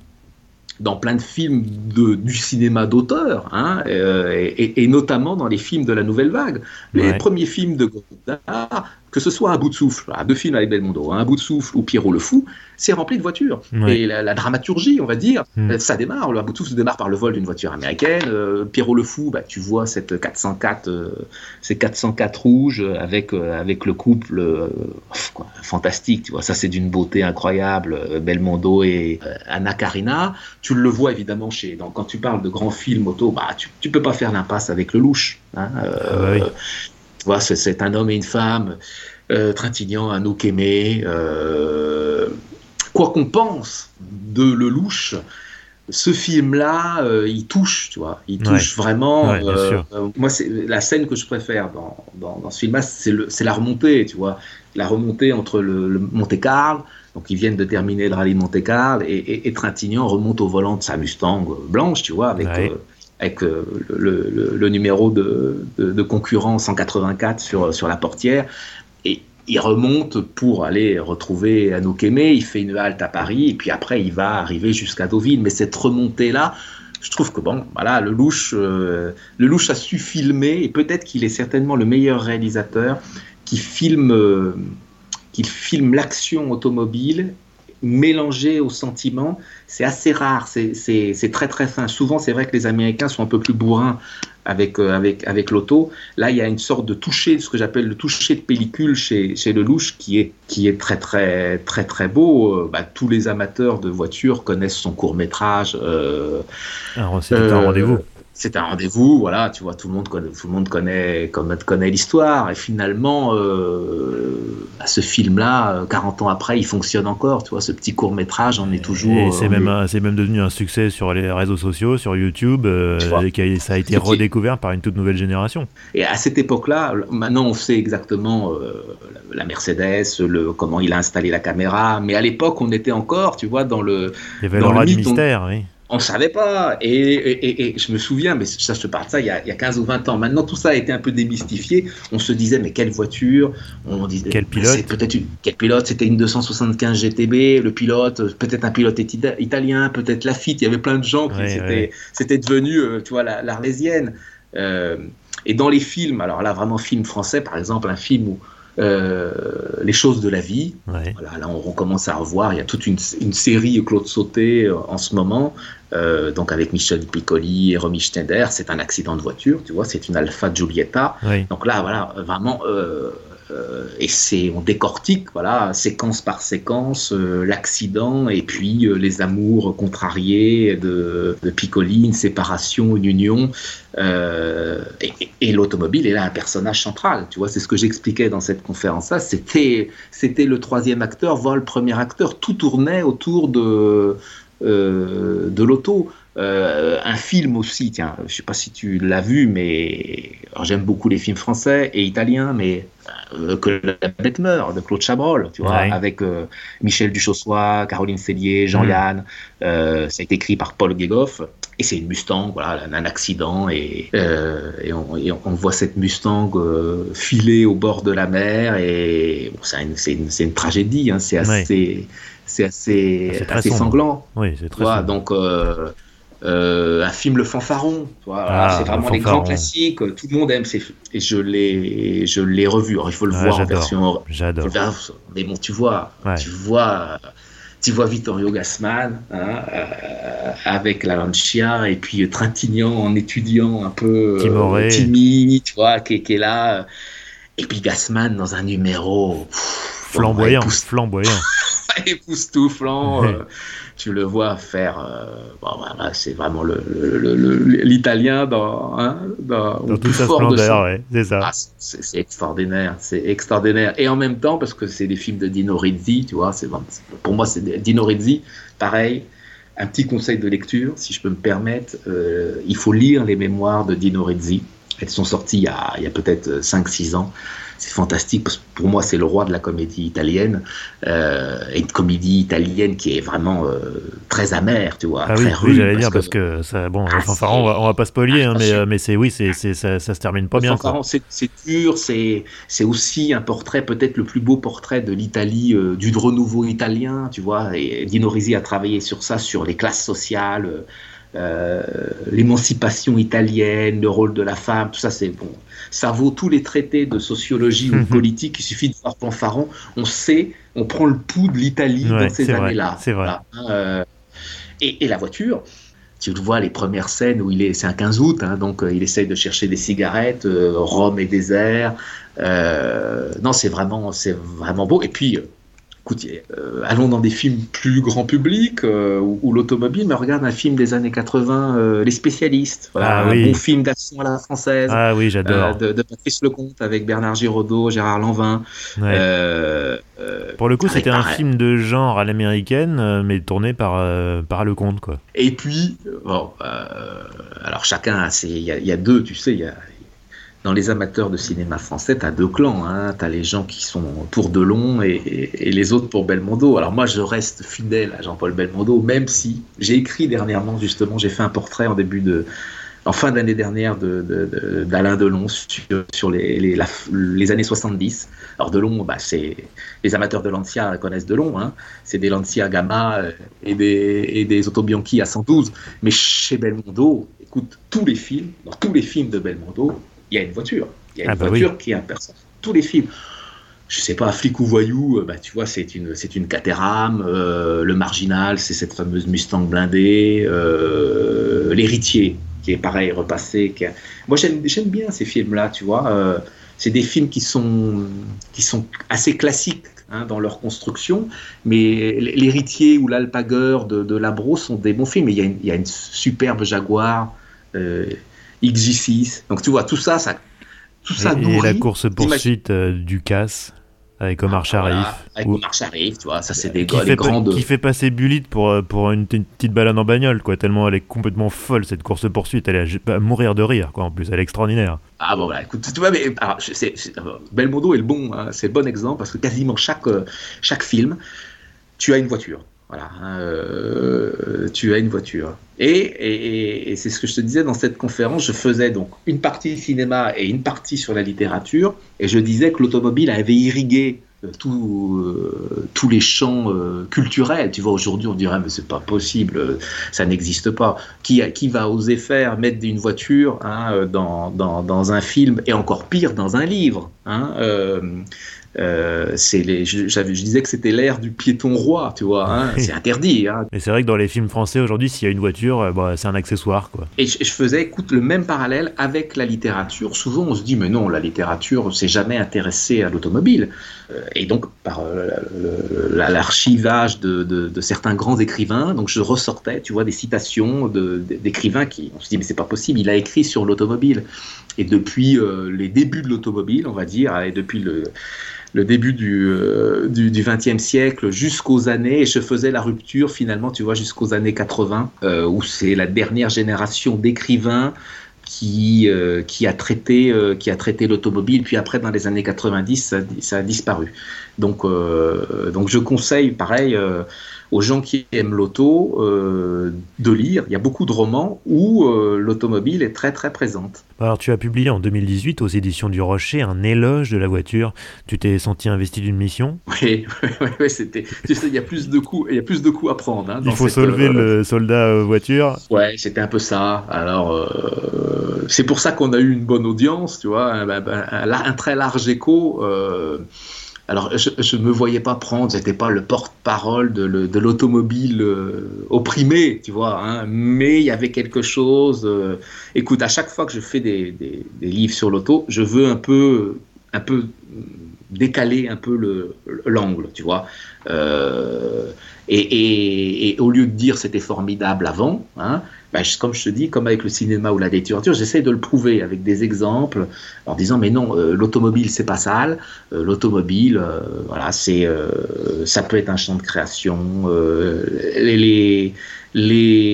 dans plein de films de, du cinéma d'auteur, hein, euh, et, et, notamment dans les films de la Nouvelle Vague. Les premiers films de Godard, que ce soit un bout de souffle, deux films avec Belmondo, un bout de souffle ou Pierrot le Fou, c'est rempli de voitures. Et la, dramaturgie, on va dire, hmm. ça démarre. Le bout de souffle démarre par le vol d'une voiture américaine. Euh, Pierrot le Fou, bah, tu vois cette 404, euh, ces 404 rouges avec, euh, avec le couple fantastique. Tu vois, ça c'est d'une beauté incroyable. Belmondo et Anna Karina. Tu le vois évidemment chez. Donc, quand tu parles de grands films auto, bah, tu, tu peux pas faire l'impasse avec le louche. Hein, ah bah tu vois, c'est un homme et une femme, euh, Trintignant, Anouk aimé. Euh, quoi qu'on pense de Lelouch, ce film-là, euh, il touche, tu vois. Il touche vraiment. Euh, moi, c'est la scène que je préfère dans, dans, ce film-là, c'est la remontée, tu vois. La remontée entre le, Monte-Carlo, donc ils viennent de terminer le rallye de Monte-Carlo, et, et, Trintignant remonte au volant de sa Mustang blanche, tu vois, avec avec euh, le, numéro de, de, concurrent 184 sur, sur la portière. Et il remonte pour aller retrouver Anouk Aimé, il fait une halte à Paris, et puis après il va arriver jusqu'à Deauville. Mais cette remontée-là, je trouve que bon, voilà, le louche, le louche a su filmer et peut-être qu'il est certainement le meilleur réalisateur qui filme, qui filme l'action automobile mélangé au sentiment, c'est assez rare, c'est très très fin. Souvent, c'est vrai que les Américains sont un peu plus bourrins avec, euh, avec, avec l'auto. Là, il y a une sorte de toucher, ce que j'appelle le toucher de pellicule chez, chez Lelouch, qui est, qui est très très très très beau. Euh, bah, tous les amateurs de voitures connaissent son court métrage. Euh, c'est un rendez-vous c'est un rendez-vous, voilà, tu vois, tout le monde connaît, tout le monde connaît, connaît l'histoire, et finalement, euh, bah, ce film-là, 40 ans après, il fonctionne encore, tu vois, ce petit court métrage, on est toujours. Et c'est euh, même, c'est même devenu un succès sur les réseaux sociaux, sur YouTube, euh, et ça a été redécouvert par une toute nouvelle génération. Et à cette époque-là, maintenant, on sait exactement la Mercedes, le comment il a installé la caméra, mais à l'époque, on était encore, tu vois, dans le. Il y avait dans le du mystère, oui on savait pas. Et, je me souviens, mais ça, je te parle de ça il y, a, 15 ou 20 ans. Maintenant, tout ça a été un peu démystifié. On se disait, mais quelle voiture? On disait, quel pilote? peut-être Quel pilote? C'était une 275 GTB. Le pilote, peut-être un pilote italien, peut-être Lafitte. Il y avait plein de gens qui c'était devenu, euh, tu vois, l'Arlésienne. Euh, et dans les films, alors là, vraiment film français, par exemple, un film où euh, les choses de la vie. Voilà, là, on, commence à revoir. Il y a toute une, série Claude Sauté euh, en ce moment, euh, donc avec Michel Piccoli et Romy Schneider. C'est un accident de voiture, tu vois, c'est une Alpha Giulietta. Donc là, voilà, vraiment et c'est on décortique voilà séquence par séquence euh, l'accident et puis euh, les amours contrariés de, de Piccoli, une séparation, une union et, l'automobile est là un personnage central. Tu vois, c'est ce que j'expliquais dans cette conférence-là. C'était c'était le troisième acteur, voire le premier acteur. Tout tournait autour de de l'auto. Un film aussi, tiens, je sais pas si tu l'as vu, mais j'aime beaucoup les films français et italiens, mais euh, que la bête meurt de Claude Chabrol, tu vois, avec euh, Michel Duchossois, Caroline Cellier, Jean-Yann. Mm. Euh, ça a été écrit par Paul Guégoff. Et c'est une Mustang, voilà, un accident. Et, et, on, voit cette Mustang filer au bord de la mer. Et c'est une, une, tragédie, hein, c'est assez, c'est assez, assez sanglant. Oui, c'est très Donc, euh, un film Le Fanfaron, ah, c'est vraiment les grands classiques, tout le monde aime ces et je l'ai je l'ai revu. Alors il faut le ah, voir en version j'adore. Mais bon, tu vois, tu vois tu vois Vittorio Gassman hein, euh, avec la Lancia et puis Trintignant en étudiant un peu euh, timide, tu vois, qui, est là. Et puis Gassman dans un numéro flamboyant, flamboyant, époustouflant tu le vois faire. Euh, bon, voilà, c'est vraiment l'italien dans, hein, dans, dans toute sa splendeur, ouais, c'est ça. Ah, c'est extraordinaire, c'est extraordinaire. Et en même temps, parce que c'est des films de Dino Rizzi, tu vois, c'est pour moi, c'est Dino Rizzi, pareil. Un petit conseil de lecture, si je peux me permettre, euh, il faut lire les mémoires de Dino Rizzi. Elles sont sorties il y a, il y a peut-être 5-6 ans c'est fantastique parce que pour moi c'est le roi de la comédie italienne euh, et une comédie italienne qui est vraiment euh, très amère tu vois ah très oui, j'allais dire parce que ça bon ah, on va, on va pas spoiler hein, mais, euh, mais c'est oui c'est, ça, ça, se termine pas bien c'est, c'est dur c'est c'est aussi un portrait peut-être le plus beau portrait de l'Italie euh, du renouveau italien tu vois et Dino Risi a travaillé sur ça sur les classes sociales euh, l'émancipation italienne, le rôle de la femme, tout ça, c'est bon. Ça vaut tous les traités de sociologie ou de mhm. politique. Il suffit de voir Fanfaron. On sait, on prend le pouls de l'Italie dans ces années-là. C'est vrai. Euh, et, la voiture, tu le vois les premières scènes où il est, c'est un 15 août, hein, donc euh, il essaye de chercher des cigarettes, Rome et désert. non, c'est vraiment, c'est vraiment beau. Et puis écoute, euh, allons dans des films plus grand public euh, ou, l'automobile, mais regarde un film des années 80, euh, Les Spécialistes, voilà, ah un bon film d'action à la française. Ah oui, j'adore. De, Patrice Lecomte avec Bernard Giraudot, Gérard Lanvin. Pour le coup, c'était un film de genre à l'américaine, mais tourné par, par Lecomte, quoi. Et puis, bon, alors chacun, il y, y, a deux, tu sais, il y a dans les amateurs de cinéma français, tu as deux clans. Hein. Tu as les gens qui sont pour Delon et, les autres pour Belmondo. Alors moi, je reste fidèle à Jean-Paul Belmondo, même si j'ai écrit dernièrement, justement, j'ai fait un portrait en début de, en fin d'année dernière d'Alain de, Delon sur, les, années 70. Alors Delon, bah, c'est les amateurs de Lancia connaissent Delon, hein. c'est des Lancia Gamma euh, et des, et des à 112. Mais chez Belmondo, écoute, tous les films, tous les films de Belmondo, il y a une voiture. Il y a une ah bah voiture qui est un personnage. Tous les films je sais pas, flic ou voyou, euh, bah, tu vois, c'est une, c'est une Caterham. Euh, le marginal, c'est cette fameuse Mustang blindée. Euh, l'héritier, qui est pareil, repassé. Moi, j'aime, j'aime bien ces films-là, tu vois. c'est des films qui sont, qui sont assez classiques hein, dans leur construction, mais l'héritier ou l'alpagueur de, de Labro sont des bons films. Il y a une, il y a une superbe Jaguar XJ6. Donc, tu vois, tout ça, ça tout ça et, et la course poursuite du casse avec Omar Sharif. avec Omar Sharif, tu vois, ça c'est des, qui fait, grandes... Qui fait passer Bullitt pour, euh, pour une, petite balade en bagnole, quoi, tellement elle est complètement folle cette course-poursuite, elle est à mourir de rire, quoi, en plus, elle est extraordinaire. Ah bon, voilà, écoute, tu vois, mais alors, Belmondo est le bon, hein, c'est le bon exemple, parce que quasiment chaque, euh, chaque film, tu as une voiture. Voilà, hein, euh, tu as une voiture. Et, c'est ce que je te disais dans cette conférence, je faisais donc une partie cinéma et une partie sur la littérature, et je disais que l'automobile avait irrigué euh, tout, euh, tous les champs culturels. Tu vois, aujourd'hui, on dirait, mais c'est pas possible, ça n'existe pas. Qui, qui va oser faire mettre une voiture hein, dans, dans, dans, un film, et encore pire, dans un livre hein, euh, c'est les, je, je, disais que c'était l'ère du piéton roi, tu vois, hein. c'est interdit. Hein. Mais c'est vrai que dans les films français aujourd'hui, s'il y a une voiture, euh, bah, c'est un accessoire. Quoi. Et je, faisais, écoute, le même parallèle avec la littérature. Souvent, on se dit, mais non, la littérature s'est jamais intéressée à l'automobile. Euh, et donc, par l'archivage de, de, de, certains grands écrivains, donc je ressortais, tu vois, des citations d'écrivains qui, on se dit, mais c'est pas possible, il a écrit sur l'automobile. Et depuis les débuts de l'automobile, on va dire, et depuis le le début du, euh, du, du, 20e siècle jusqu'aux années, et je faisais la rupture finalement, tu vois, jusqu'aux années 80, euh, où c'est la dernière génération d'écrivains qui, euh, qui a traité, qui a traité l'automobile, puis après dans les années 90, ça, ça a disparu. Donc, donc je conseille, pareil, aux gens qui aiment l'auto euh, de lire. Il y a beaucoup de romans où euh, l'automobile est très très présente. Alors tu as publié en 2018 aux éditions du Rocher un éloge de la voiture. Tu t'es senti investi d'une mission? Oui, c'était. Tu sais, il y a plus de coups, il y a plus de coups à prendre. Hein, il faut soulever le soldat voiture. Ouais, c'était un peu ça. Alors euh, c'est pour ça qu'on a eu une bonne audience, tu vois, un, un très large écho. Alors, je ne me voyais pas prendre, j'étais pas le porte-parole de l'automobile euh, opprimé, tu vois, hein, mais il y avait quelque chose. Euh, écoute, à chaque fois que je fais des, livres sur l'auto, je veux un peu, un peu décaler un peu l'angle, tu vois. Euh, et, et, et, au lieu de dire c'était formidable avant, hein, bah, comme je te dis, comme avec le cinéma ou la littérature, j'essaie de le prouver avec des exemples en disant mais non, euh, l'automobile c'est pas sale, euh, l'automobile, euh, voilà, c'est, ça peut être un champ de création, les,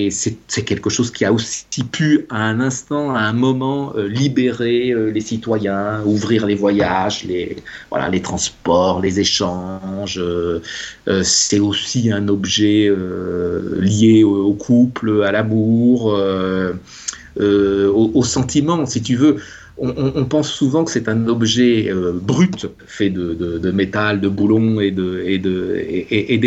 c'est quelque chose qui a aussi pu, à un instant, à un moment, euh, libérer euh, les citoyens, ouvrir les voyages, les, voilà, les transports, les échanges. Euh, c'est aussi un objet lié au, couple, à l'amour, au, au, sentiment, si tu veux. On, pense souvent que c'est un objet brut, fait de, métal, de boulons et d'essence. De, et, et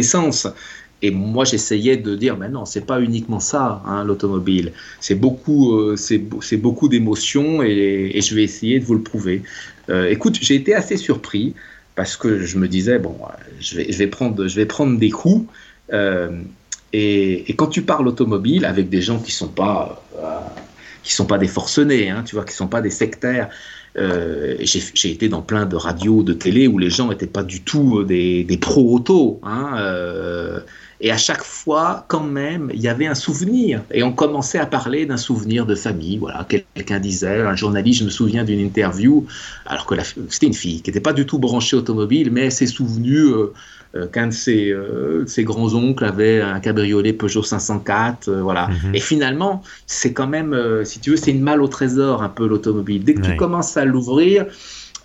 moi, j'essayais de dire, mais non, c'est pas uniquement ça, hein, l'automobile. C'est beaucoup, euh, beaucoup d'émotions et, je vais essayer de vous le prouver. Euh, écoute, j'ai été assez surpris parce que je me disais, bon, je vais, je vais, prendre, je vais prendre des coups. Euh, et, quand tu parles automobile avec des gens qui sont pas, qui sont pas des forcenés, hein, tu vois, qui sont pas des sectaires, j'ai été dans plein de radios, de télé où les gens n'étaient pas du tout des, des pro-auto. Hein, et à chaque fois, quand même, il y avait un souvenir. Et on commençait à parler d'un souvenir de famille. Voilà, quelqu'un disait, un journaliste, je me souviens d'une interview, alors que c'était une fille qui n'était pas du tout branchée automobile, mais elle s'est souvenue euh, euh, qu'un de ses, euh, ses grands-oncles avait un cabriolet Peugeot 504. voilà. Mhm. Et finalement, c'est quand même, si tu veux, c'est une malle au trésor, un peu l'automobile. Dès que tu commences à l'ouvrir,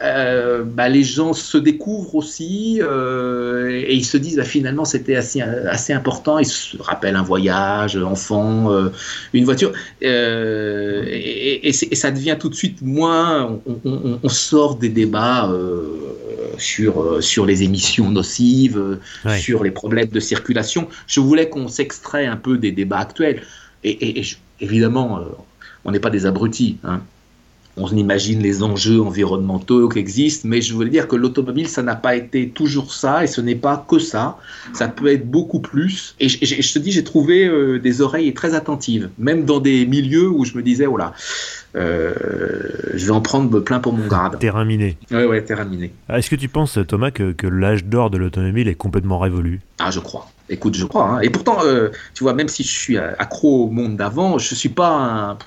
euh, bah, les gens se découvrent aussi euh, et ils se disent bah, finalement c'était assez, assez important. Ils se rappellent un voyage, enfant, euh, une voiture. Et, ça devient tout de suite moins. On, sort des débats sur, sur les émissions nocives, sur les problèmes de circulation. Je voulais qu'on s'extrait un peu des débats actuels. Et, évidemment, on n'est pas des abrutis. Hein on imagine les enjeux environnementaux qui existent, mais je veux dire que l'automobile, ça n'a pas été toujours ça, et ce n'est pas que ça. Ça peut être beaucoup plus. Et je, te dis, j'ai trouvé euh, des oreilles très attentives, même dans des milieux où je me disais, oh là, euh, je vais en prendre plein pour mon grade. Terrain miné. Ouais, ouais, terrain miné. Ah, est-ce que tu penses, Thomas, que, l'âge d'or de l'automobile est complètement révolu? Ah, je crois. Écoute, je crois. Hein. Et pourtant, euh, tu vois, même si je suis accro au monde d'avant, je suis pas un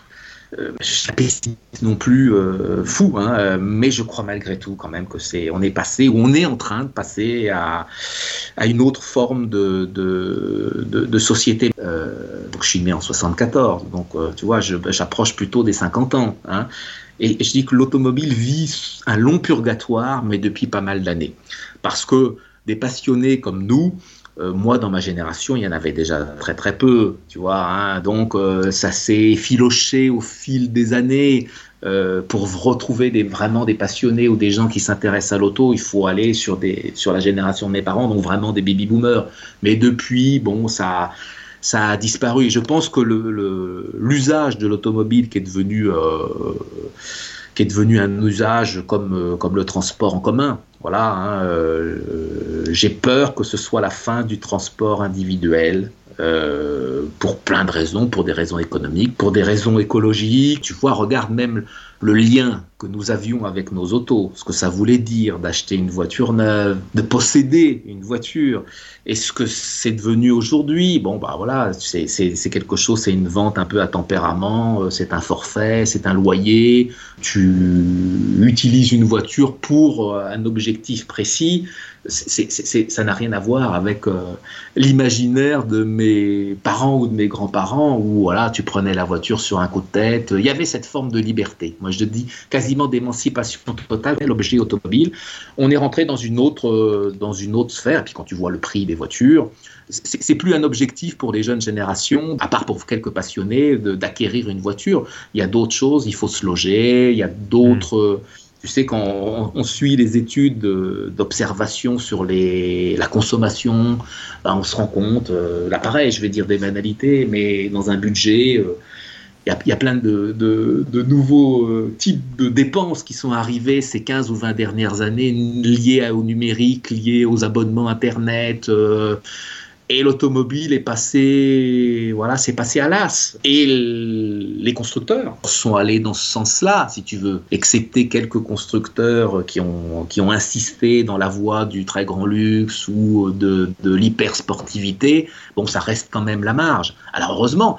euh, je suis pessimiste non plus euh, fou, hein, euh, mais je crois malgré tout quand même que c'est, on est passé, ou on est en train de passer à, une autre forme de, société. donc je suis né en 74, donc tu vois, j'approche plutôt des 50 ans. Hein, et je dis que l'automobile vit un long purgatoire, mais depuis pas mal d'années. Parce que des passionnés comme nous, euh, moi, dans ma génération, il y en avait déjà très très peu, tu vois. Hein. donc, euh, ça s'est filoché au fil des années. Euh, pour retrouver vraiment des passionnés ou des gens qui s'intéressent à l'auto, il faut aller sur, des, sur la génération de mes parents, donc vraiment des baby boomers. Mais depuis, bon, ça, ça a disparu. Et je pense que l'usage le, de l'automobile qui est devenu qui est devenu un usage comme, comme le transport en commun. Voilà, hein, euh, j'ai peur que ce soit la fin du transport individuel. Euh, pour plein de raisons, pour des raisons économiques, pour des raisons écologiques. Tu vois, regarde même le lien que nous avions avec nos autos, ce que ça voulait dire d'acheter une voiture neuve, de posséder une voiture, et ce que c'est devenu aujourd'hui? Bon, bah voilà, c'est quelque chose, c'est une vente un peu à tempérament, euh, c'est un forfait, c'est un loyer, tu utilises une voiture pour euh, un objectif précis, ça n'a rien à voir avec euh, l'imaginaire de mes parents ou de mes grands-parents où voilà, tu prenais la voiture sur un coup de tête. Il y avait cette forme de liberté. Moi, je te dis quasiment d'émancipation totale l'objet automobile. On est rentré dans une autre, euh, dans une autre sphère. Et puis quand tu vois le prix des voitures, c'est plus un objectif pour les jeunes générations, à part pour quelques passionnés, d'acquérir une voiture. Il y a d'autres choses. Il faut se loger. Il y a d'autres. Mmh tu sais, quand on, suit les études d'observation sur les, la consommation, ben, on se rend compte, euh, là pareil, je vais dire des banalités, mais dans un budget, euh, il y, a plein de, nouveaux euh, types de dépenses qui sont arrivés ces 15 ou 20 dernières années liées au numérique, liées aux abonnements Internet et l'automobile est passé, voilà, c'est passé à l'as. Et les constructeurs sont allés dans ce sens-là, si tu veux, excepté quelques constructeurs qui ont, qui ont insisté dans la voie du très grand luxe ou de, de l'hypersportivité. Bon, ça reste quand même la marge. Alors heureusement,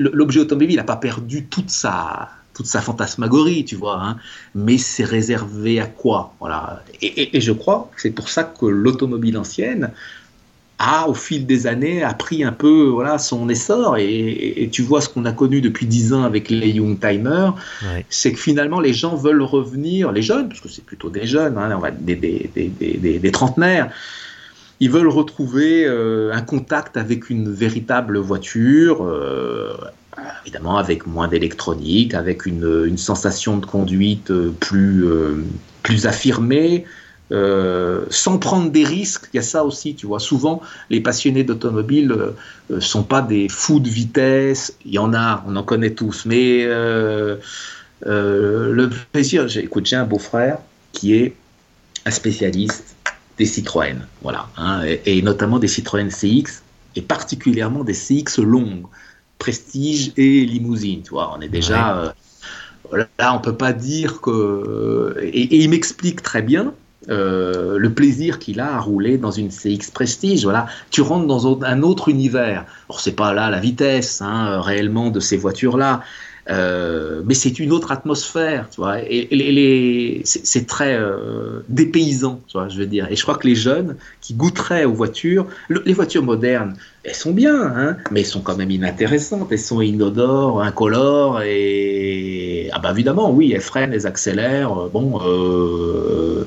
l'objet automobile n'a pas perdu toute sa, toute sa fantasmagorie, tu vois. Hein. Mais c'est réservé à quoi? Voilà. Et, et je crois que c'est pour ça que l'automobile ancienne a, au fil des années, a pris un peu voilà, son essor. Et, tu vois ce qu'on a connu depuis dix ans avec les Young Timers, c'est que finalement les gens veulent revenir, les jeunes, parce que c'est plutôt des jeunes, hein, on va, des, des, des, des, trentenaires, ils veulent retrouver euh, un contact avec une véritable voiture. Euh, évidemment avec moins d'électronique, avec une, une, sensation de conduite euh, plus, plus affirmée, euh, sans prendre des risques. Il y a ça aussi, tu vois. Souvent, les passionnés d'automobile ne euh, sont pas des fous de vitesse. Il y en a, on en connaît tous. Mais euh, le plaisir, écoute, j'ai un beau-frère qui est un spécialiste des Citroën, voilà, hein, et, notamment des Citroën CX, et particulièrement des CX longues, Prestige et Limousine. Tu vois, on est déjà là, on peut pas dire que. et il m'explique très bien euh, le plaisir qu'il a à rouler dans une CX Prestige. Voilà, tu rentres dans un autre univers. Alors c'est pas là la vitesse hein, réellement de ces voitures-là, Euh, mais c'est une autre atmosphère, tu vois. Et, c'est très euh, dépaysant, tu vois, je veux dire. Et je crois que les jeunes qui goûteraient aux voitures, les voitures modernes, elles sont bien, hein, mais elles sont quand même inintéressantes. Elles sont inodores, incolores, et ah bah évidemment, oui, elles freinent, elles accélèrent. Bon. Euh,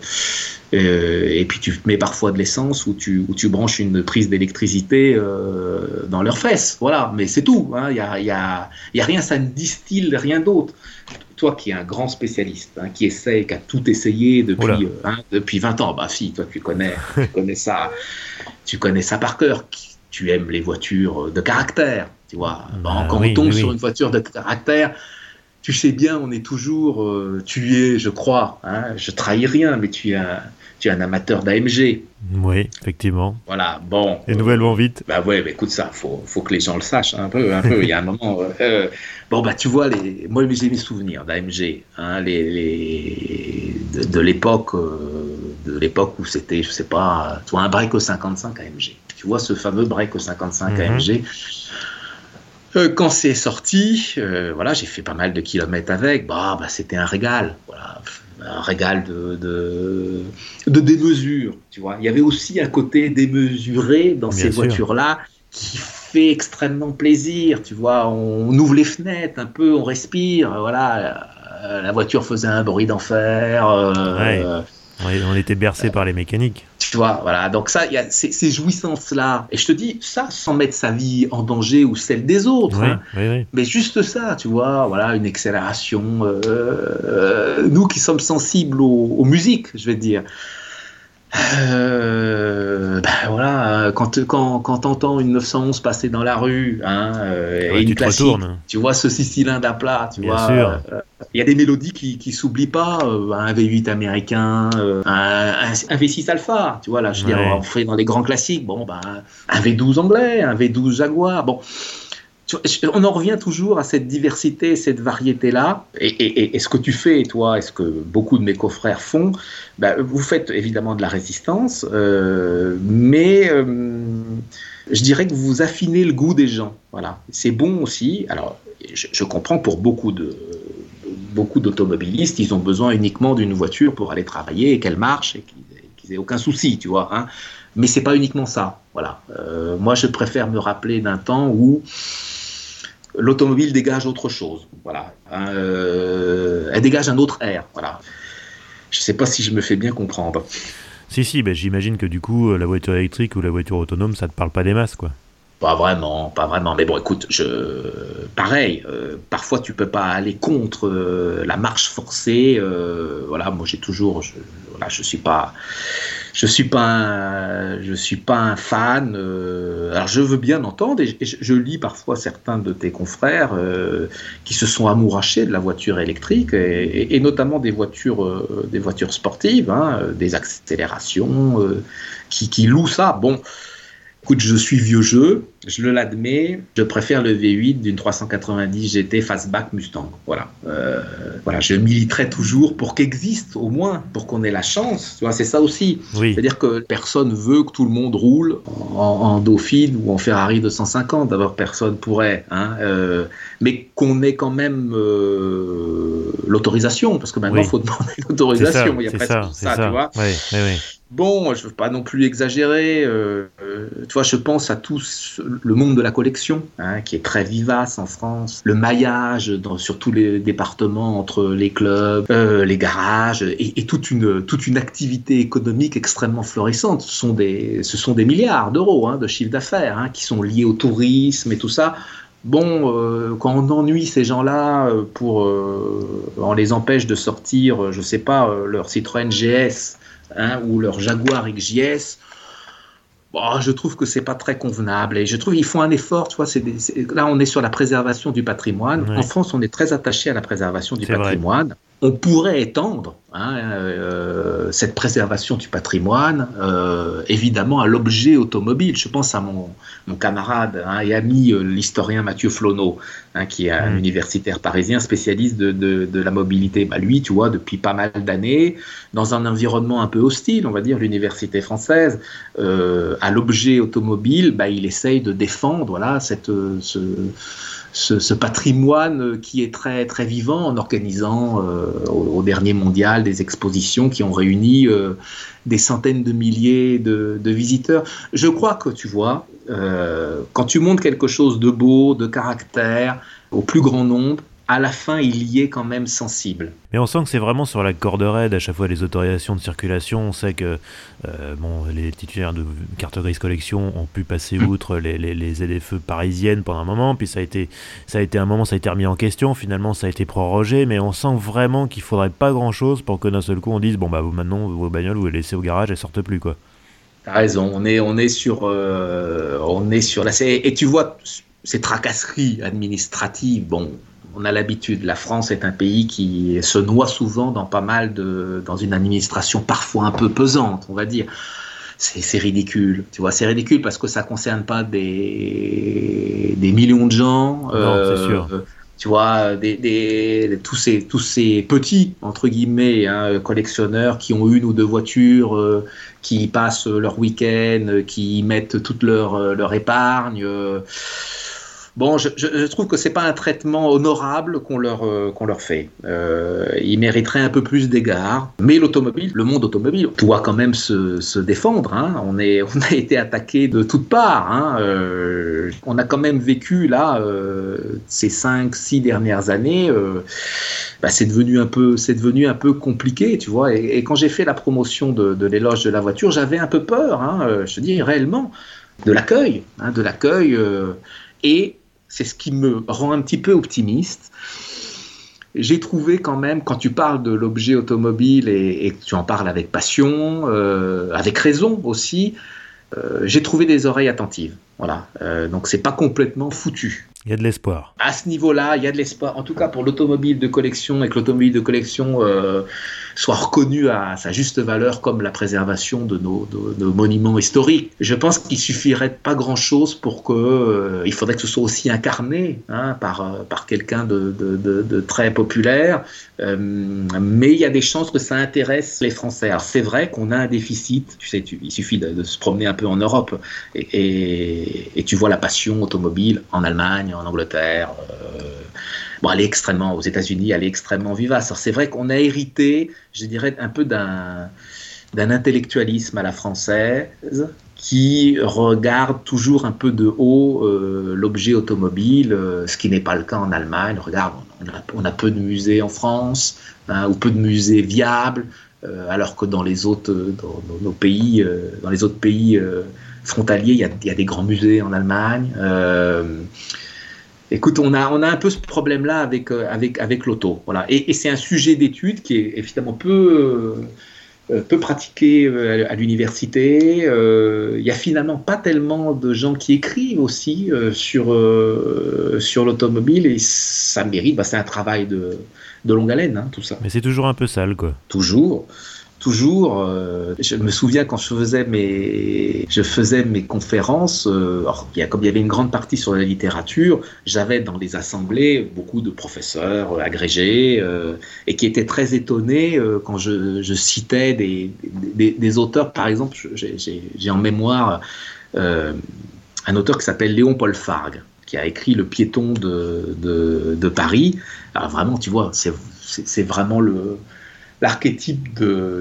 et puis tu mets parfois de l'essence ou tu, ou tu branches une prise d'électricité euh, dans leurs fesses. Voilà, mais c'est tout. Il hein. n'y a, y a, y a, rien, ça ne distille rien d'autre. Toi qui es un grand spécialiste, hein, qui essaie, qui a tout essayé depuis, euh, hein, depuis 20 ans, bah si, toi tu connais, tu connais ça, tu connais ça par cœur. Tu aimes les voitures de caractère, tu vois. Bah, quand on tombe sur une voiture de caractère, tu sais bien, on est toujours, tu es, je crois, hein, je trahis rien, mais tu es un, tu es un amateur d'AMG. Oui, effectivement. Voilà, bon. Et nouvellement vite. Bah ouais, bah écoute ça, faut, faut que les gens le sachent un peu, un peu. Il y a un moment. Euh, euh, bon bah tu vois, les, moi j'ai mes souvenirs d'AMG, hein, les, les, de, l'époque, euh, de l'époque où c'était, je sais pas, toi un break au 55 AMG. Tu vois ce fameux break au 55 AMG. quand c'est sorti, voilà, j'ai fait pas mal de kilomètres avec. Bah, bah c'était un régal. Voilà, un régal de, de, de, démesure, tu vois. Il y avait aussi un côté démesuré dans ces voitures-là qui fait extrêmement plaisir, tu vois. On, ouvre les fenêtres un peu, on respire, voilà. La voiture faisait un bruit d'enfer. Euh, on était bercé par les mécaniques. Tu vois, voilà. Donc ça, il y a ces, jouissances-là. Et je te dis, ça, sans mettre sa vie en danger ou celle des autres. Hein. Mais juste ça, tu vois, voilà, une accélération. Euh, euh, nous qui sommes sensibles aux, aux musiques, je vais te dire. Euh, ben voilà, quand, quand, quand t'entends une 911 passer dans la rue, hein, euh, et une classique, tu vois ce six cylindres à plat, tu vois. Euh, il y a des mélodies qui, qui s'oublient pas, un V8 américain, un, un, V6 Alpha, tu vois, là, je veux dire, on fait dans les grands classiques, bon, ben, un V12 anglais, un V12 Jaguar, bon on en revient toujours à cette diversité, cette variété-là. Et, ce que tu fais, toi, et ce que beaucoup de mes confrères font, bah, vous faites évidemment de la résistance, euh, mais euh, je dirais que vous affinez le goût des gens. Voilà, c'est bon aussi. Alors, je, comprends pour beaucoup de beaucoup d'automobilistes, ils ont besoin uniquement d'une voiture pour aller travailler et qu'elle marche et qu'ils aient aucun souci, tu vois. Hein. Mais c'est pas uniquement ça. Voilà. Euh, moi, je préfère me rappeler d'un temps où l'automobile dégage autre chose. Voilà. Euh, elle dégage un autre air. Voilà. Je ne sais pas si je me fais bien comprendre. Si, si, ben, j'imagine que du coup, la voiture électrique ou la voiture autonome, ça ne te parle pas des masses, quoi. Pas vraiment, pas vraiment. Mais bon, écoute, je... pareil, euh, parfois tu peux pas aller contre euh, la marche forcée. voilà, moi j'ai toujours, je, voilà, je suis pas, je suis pas un, je suis pas un fan. Euh, alors je veux bien entendre et je, lis parfois certains de tes confrères euh, qui se sont amourachés de la voiture électrique et, notamment des voitures, euh, des voitures sportives, hein, des accélérations, qui, qui louent ça. Bon. Écoute, je suis vieux jeu, je l'admets, je préfère le V8 d'une 390 GT Fastback Mustang. Voilà. Euh, voilà, je militerai toujours pour qu'existe au moins, pour qu'on ait la chance. Tu vois, c'est ça aussi. C'est-à-dire que personne veut que tout le monde roule en, Dauphine ou en Ferrari 250. D'abord, personne pourrait. Hein, euh, mais qu'on ait quand même euh, l'autorisation, parce que maintenant, il faut demander l'autorisation. Il y a presque ça, ça, tu vois. Oui, oui, Bon, je veux pas non plus exagérer. Euh, euh, tu vois, je pense à tout le monde de la collection, hein, qui est très vivace en France. Le maillage dans, sur tous les départements entre les clubs, euh, les garages, et, toute, une, toute une activité économique extrêmement florissante. Ce sont des, ce sont des milliards d'euros hein, de chiffre d'affaires hein, qui sont liés au tourisme et tout ça. Bon, quand on ennuie ces gens-là, pour, on les empêche de sortir, je sais pas, leur Citroën GS Hein, ou leur Jaguar XJS, bon, je trouve que c'est pas très convenable. Et je trouve qu'ils font un effort, tu vois, là on est sur la préservation du patrimoine. En France, on est très attaché à la préservation du patrimoine on pourrait étendre hein, euh, cette préservation du patrimoine, euh, évidemment, à l'objet automobile. Je pense à mon, camarade hein, et ami, euh, l'historien Mathieu Flonneau, hein, qui est un mm. universitaire parisien spécialiste de, la mobilité. Bah, lui, tu vois, depuis pas mal d'années, dans un environnement un peu hostile, on va dire, l'université française, à l'objet automobile, bah, il essaye de défendre voilà, cette, ce, ce, patrimoine qui est très, très vivant en organisant au, dernier mondial des expositions qui ont réuni des centaines de milliers de, de, visiteurs. Je crois que tu vois, quand tu montres quelque chose de beau, de caractère, au plus grand nombre, à la fin, il y est quand même sensible. Mais on sent que c'est vraiment sur la corde raide à chaque fois les autorisations de circulation. On sait que euh, bon, les titulaires de carte grise collection ont pu passer outre les, les, les ZFE parisiennes pendant un moment, puis ça a été, ça a été un moment, ça a été remis en question. Finalement, ça a été prorogé, mais on sent vraiment qu'il faudrait pas grand chose pour que d'un seul coup on dise bon bah vous maintenant vos bagnoles vous les laissez au garage, elles sortent plus quoi. T'as raison, on est, on est sur, euh, on est sur la et tu vois ces tracasseries administratives, bon, on a l'habitude. La France est un pays qui se noie souvent dans pas mal de, dans une administration parfois un peu pesante, on va dire. C'est ridicule, tu vois, c'est ridicule parce que ça concerne pas des, des millions de gens. Non, euh, sûr. tu vois, des, tous, ces, tous ces petits, entre guillemets, hein, collectionneurs qui ont une ou deux voitures, euh, qui passent leur week-end, qui mettent toute leur, leur épargne. Bon, je, trouve que c'est pas un traitement honorable qu'on leur, euh, qu'on leur fait. Euh, ils mériteraient un peu plus d'égards. Mais l'automobile, le monde automobile, doit quand même se, se défendre. Hein. On, est, on a été attaqué de toutes parts. Hein. Euh, on a quand même vécu là euh, ces 5-6 dernières années. Bah, c'est devenu un peu, devenu un peu compliqué, tu vois. Et, quand j'ai fait la promotion de, l'éloge de la voiture, j'avais un peu peur. Hein, je te dis réellement de l'accueil, de l'accueil. et c'est ce qui me rend un petit peu optimiste. J'ai trouvé quand même, quand tu parles de l'objet automobile et, que tu en parles avec passion, euh, avec raison aussi, euh, j'ai trouvé des oreilles attentives. Voilà. Euh, donc c'est pas complètement foutu. Il y a de l'espoir. À ce niveau-là, il y a de l'espoir. En tout cas, pour l'automobile de collection et que l'automobile de collection euh, soit reconnue à sa juste valeur comme la préservation de nos, monuments historiques. Je pense qu'il suffirait pas grand-chose pour que. Euh, il faudrait que ce soit aussi incarné hein, par, euh, par quelqu'un de, très populaire. mais il y a des chances que ça intéresse les Français. Alors c'est vrai qu'on a un déficit. Tu sais, il suffit de, se promener un peu en Europe et, tu vois la passion automobile en Allemagne en Angleterre. Euh, bon, elle est extrêmement, aux États-Unis, elle est extrêmement vivace. c'est vrai qu'on a hérité, je dirais, un peu d'un, d'un intellectualisme à la française qui regarde toujours un peu de haut euh, l'objet automobile, euh, ce qui n'est pas le cas en Allemagne. Regarde, on a, peu de musées en France, hein, ou peu de musées viables, alors que dans les autres, dans, nos pays, dans les autres pays frontaliers, il y, a, des grands musées en Allemagne. Écoute, on a, on a un peu ce problème-là avec, euh, avec, avec l'auto. Voilà. Et, c'est un sujet d'étude qui est évidemment peu, euh, peu pratiqué euh, à, l'université. Il n'y a finalement pas tellement de gens qui écrivent aussi sur, sur l'automobile et ça mérite, bah, c'est un travail de, de longue haleine, hein, tout ça. Mais c'est toujours un peu sale, quoi. Toujours toujours. Euh, je me souviens quand je faisais mes, je faisais mes conférences, euh, il y a, comme il y avait une grande partie sur la littérature, j'avais dans les assemblées beaucoup de professeurs euh, agrégés et qui étaient très étonnés quand je, citais des, auteurs. Par exemple, j'ai en mémoire un auteur qui s'appelle Léon Paul Fargue qui a écrit Le piéton de Paris. Alors vraiment, tu vois, c'est vraiment le, l'archétype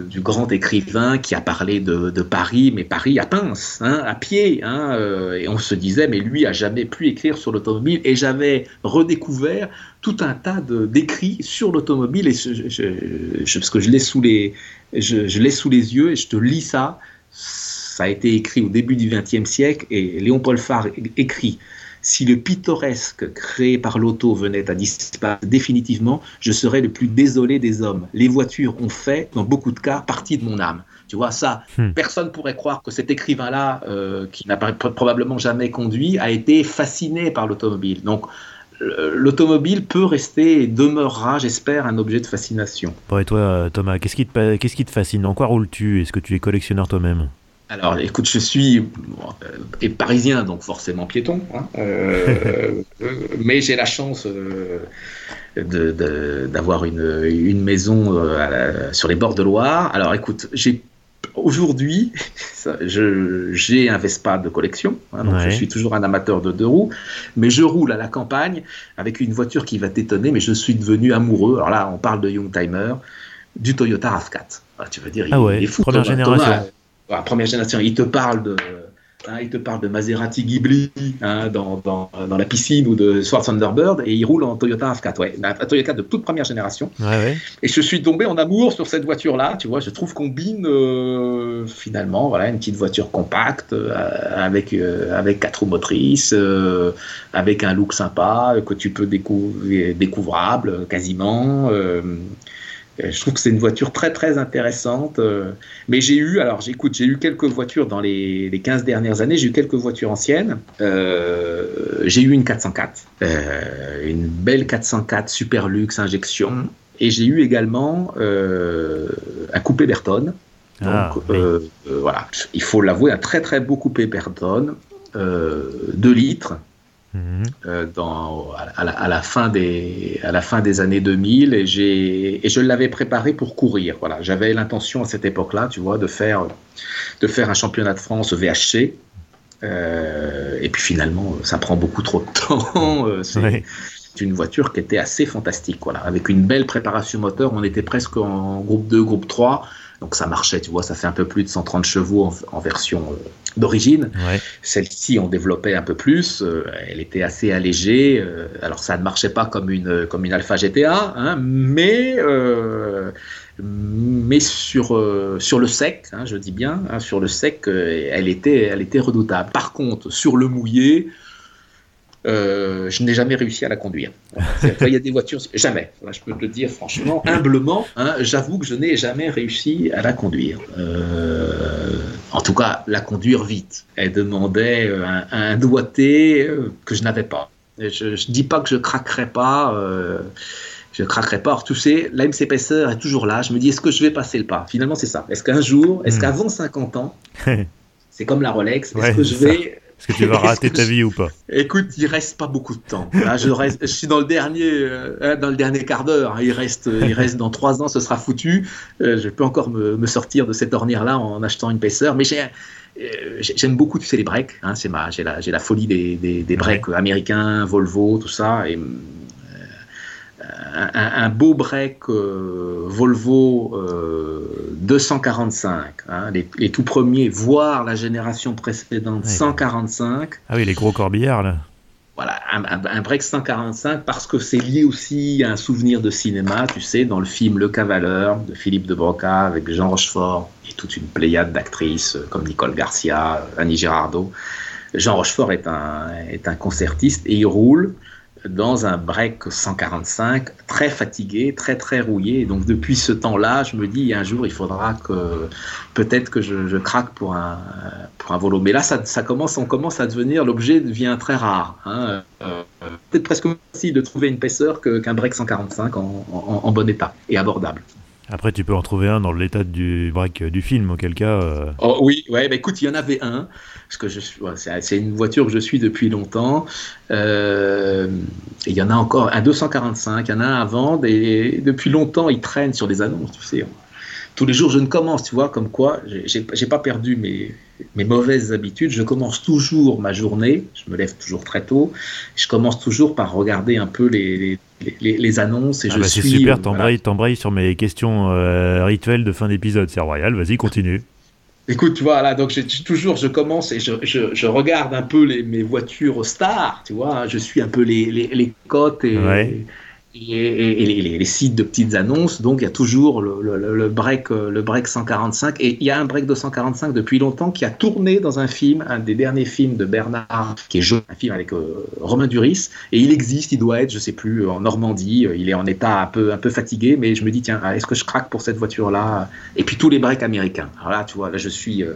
du grand écrivain qui a parlé de, Paris, mais Paris à pince, hein, à pied. Hein, euh, et on se disait, mais lui a jamais pu écrire sur l'automobile. Et j'avais redécouvert tout un tas d'écrits sur l'automobile, et je, parce que je l'ai sous les, sous les yeux et je te lis ça. Ça a été écrit au début du XXe siècle et Léon Paul Farr écrit si le pittoresque créé par l'auto venait à disparaître définitivement, je serais le plus désolé des hommes. Les voitures ont fait, dans beaucoup de cas, partie de mon âme. Tu vois, ça, hmm. personne pourrait croire que cet écrivain-là, euh, qui n'a probablement jamais conduit, a été fasciné par l'automobile. Donc, l'automobile peut rester et demeurera, j'espère, un objet de fascination. Bon, et toi, Thomas, qu'est-ce qui, te, qu'est-ce qui te fascine? En quoi roules-tu? Est-ce que tu es collectionneur toi-même? Alors, écoute, je suis euh, parisien, donc forcément piéton, hein, euh, mais j'ai la chance euh, d'avoir une, une, maison sur les bords de Loire. Alors, écoute, j'ai aujourd'hui, j'ai un Vespa de collection, hein, donc je suis toujours un amateur de deux roues, mais je roule à la campagne avec une voiture qui va t'étonner, mais je suis devenu amoureux. Alors là, on parle de Youngtimer, du Toyota RAV4. Ah, tu veux dire, ah il, est fou. Première génération. Première génération. Il te parle de Hein, il te parle de Maserati Ghibli hein, dans, dans, dans, la piscine ou de Sword Thunderbird et il roule en Toyota RAV4, ouais, un Toyota de toute première génération. Et je suis tombé en amour sur cette voiture-là, tu vois, je trouve qu'on combine euh, finalement voilà, une petite voiture compacte euh, avec, euh, avec quatre roues motrices, avec un look sympa que tu peux découvrir, découvrable quasiment. Euh, je trouve que c'est une voiture très très intéressante. Euh, mais j'ai eu, alors j'écoute, j'ai eu quelques voitures dans les, les 15 dernières années, j'ai eu quelques voitures anciennes. Euh, j'ai eu une 404, une belle 404 super luxe injection. Et j'ai eu également un coupé Berton. Ah, Donc voilà, il faut l'avouer, un très très beau coupé Berton, 2 litres. Mhm. Euh, dans, à, la, fin des, à la fin des années 2000 et, et je l'avais préparé pour courir. Voilà. J'avais l'intention à cette époque-là, tu vois, de faire, de faire un championnat de France VHC. Euh, et puis finalement, ça prend beaucoup trop de temps. Euh, c'est une voiture qui était assez fantastique. Voilà. Avec une belle préparation moteur, on était presque en groupe 2, groupe 3. Donc ça marchait, tu vois, ça fait un peu plus de 130 chevaux en, version euh, d'origine. Celle-ci, on développait un peu plus, euh, elle était assez allégée. Euh, alors ça ne marchait pas comme une, comme une Alpha GTA, hein, mais, mais sur, sur le sec, hein, je dis bien, hein, sur le sec, elle, était, elle était redoutable. Par contre, sur le mouillé, euh, je n'ai jamais réussi à la conduire. Il y a des voitures, jamais. je peux te le dire franchement, humblement, hein, j'avoue que je n'ai jamais réussi à la conduire. Euh, en tout cas, la conduire vite. Elle demandait un, un doigté euh, que je n'avais pas. Je ne dis pas que je craquerais pas. je craquerai pas. Alors, tu sais, la MC est toujours là. Je me dis, est-ce que je vais passer le pas? Finalement, c'est ça. Est-ce qu'un jour, est-ce hmm. qu'avant 50 ans, c'est comme la Rolex, est-ce que je vais est-ce que tu vas rater ta vie ou pas Écoute, il reste pas beaucoup de temps. Là, je, reste, je suis dans le dernier, euh, hein, dans le dernier quart d'heure. Il reste, il reste dans trois ans, ce sera foutu. Euh, je peux encore me, me sortir de cette ornière-là en achetant une paisseur. Mais j'ai, euh, j'aime beaucoup, tu sais, les breaks. Hein, c'est ma, j'ai la, j'ai la folie des, des, des breaks américains, Volvo, tout ça. Et un, beau break euh, Volvo 245, euh, hein, les, tout premiers, voire la génération précédente 145. Ah oui, les gros corbillards là. Voilà, un, break 145 parce que c'est lié aussi à un souvenir de cinéma, tu sais, dans le film Le Cavaleur de Philippe de Broca avec Jean Rochefort et toute une pléiade d'actrices euh, comme Nicole Garcia, Annie Girardot. Jean Rochefort est un, est un concertiste et il roule dans un break 145, très fatigué, très très rouillé. donc depuis ce temps-là, je me dis un jour il faudra que peut-être que je, craque pour un pour un volo. Mais là, ça, ça commence, on commence à devenir l'objet devient très rare. Hein. Euh, peut-être presque facile de trouver une épaisseur qu'un break 145 en, en, bon état et abordable. Après, tu peux en trouver un dans l'état du break du film, auquel cas. Euh, oh, oui, ouais, bah, écoute, il y en avait un parce que je c'est une voiture que je suis depuis longtemps. Euh, et il y en a encore un 245, il y en a un à vendre, et depuis longtemps, il traîne sur des annonces, tu sais. Tous les jours, je ne commence, tu vois, comme quoi, j'ai pas perdu mes, mes mauvaises habitudes. Je commence toujours ma journée, je me lève toujours très tôt, je commence toujours par regarder un peu les, les, les, annonces et ah je bah suis. C'est super, t'embrayes sur mes questions euh, rituelles de fin d'épisode, c'est royal, vas-y, continue. Écoute, tu vois, là, donc j'ai toujours, je commence et je, je, regarde un peu les, mes voitures stars, tu vois, je suis un peu les, les, cotes et, les, sites de petites annonces. Donc il y a toujours le, break, le break 145. Et il y a un break de 145 depuis longtemps qui a tourné dans un film, un des derniers films de Bernard, qui est un film avec euh, Romain Duris. Et il existe, il doit être, je sais plus, en Normandie. Il est en état un peu, un peu fatigué, mais je me dis, tiens, est-ce que je craque pour cette voiture-là? Et puis tous les breaks américains. Alors là, tu vois, là je suis. Euh,